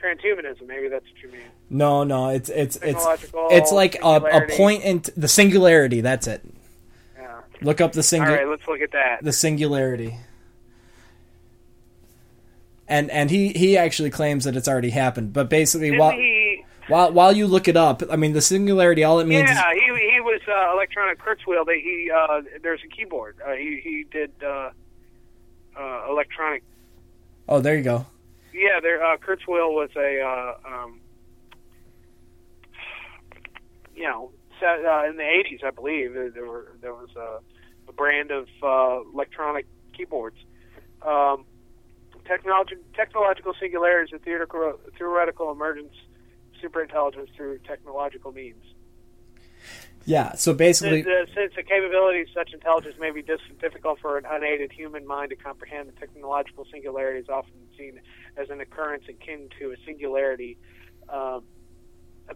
Transhumanism, maybe that's what you mean. no no it's it's it's it's like a, a point in t- the singularity. That's it. Yeah. Look up the All singular. right, let's look at that. the singularity. And and he he actually claims that it's already happened, but basically while he? while while you look it up, I mean the singularity all it means is Yeah, he he was uh, electronic Kurzweil. They, he uh, there's a keyboard. Uh, he he did uh, uh, electronic. oh there you go. Yeah, there. Uh, was a uh, um, you know set, uh, in the '80s, I believe. There, were there was a, a brand of uh, electronic keyboards. Um, technology, technological singularity is a theoretical, theoretical emergence superintelligence through technological means. Yeah. So basically, Since, uh, since the capabilities of such intelligence may be dis- difficult for an unaided human mind to comprehend, the technological singularity is often seen as an occurrence akin to a singularity um,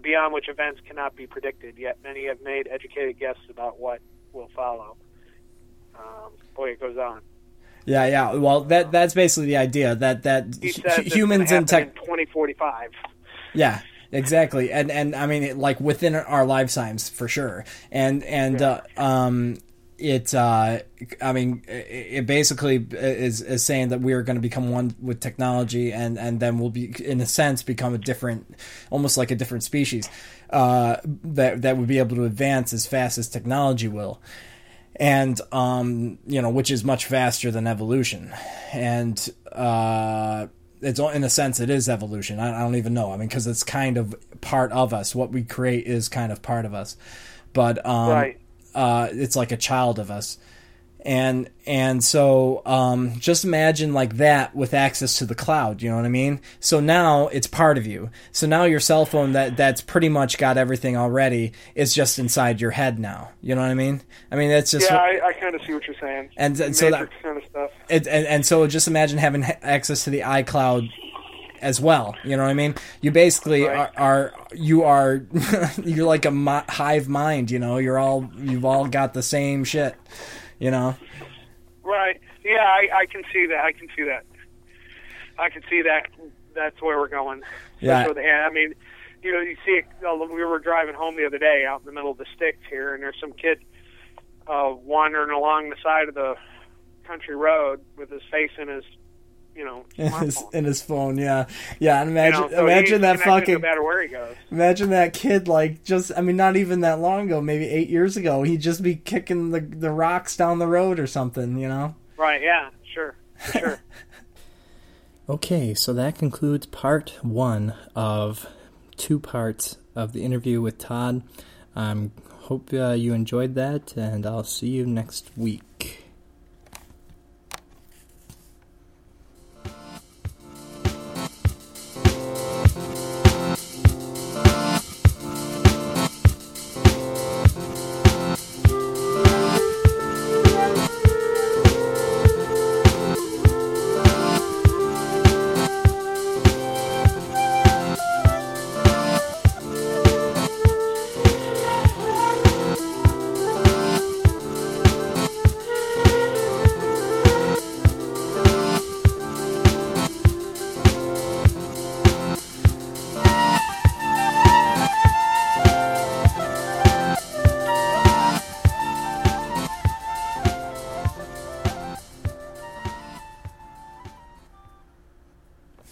beyond which events cannot be predicted. Yet many have made educated guesses about what will follow. Um, boy, it goes on. yeah, yeah. Well, that that's basically the idea that that humans happen tech. 2045. Yeah, exactly. And and I mean, it, like within our lifetimes for sure. And and uh, um, it uh, I mean, it, basically is is saying that we are going to become one with technology, and and then we'll be in a sense become a different, almost like a different species. Uh, that that would be able to advance as fast as technology will and um, you know, which is much faster than evolution, and uh, it's in a sense it is evolution. I, I don't even know. I mean, because it's kind of part of us. What we create is kind of part of us, but um, Right. Uh, it's like a child of us. And and so um, just imagine like that with access to the cloud. You know what I mean? So now it's part of you. So now your cell phone that that's pretty much got everything already is just inside your head now. You know what I mean? I mean that's just Yeah, I, I kind of see what you're saying. And- and so that- kind of stuff. it, and, and so just imagine having access to the iCloud as well. You know what I mean? You basically Right. are, are you are you're like a hive mind. You know, you're all you've all got the same shit. You know? Right. Yeah, I, I can see that. I can see that. I can see that. That's where we're going. Yeah. That's where they, I mean, you know, you see it. uh, We were driving home the other day out in the middle of the sticks here, and there's some kid uh, wandering along the side of the country road with his face in his, you know, In his, in his phone, yeah, yeah. And You imagine, know, so imagine that fucking, No matter where he goes. imagine that kid. Like, just, I mean, not even that long ago, maybe eight years ago, he'd just be kicking the the rocks down the road or something. You know? Right. Yeah. Sure. For sure. Okay, so that concludes part one of two parts of the interview with Todd. Um, hope uh, you enjoyed that, and I'll see you next week.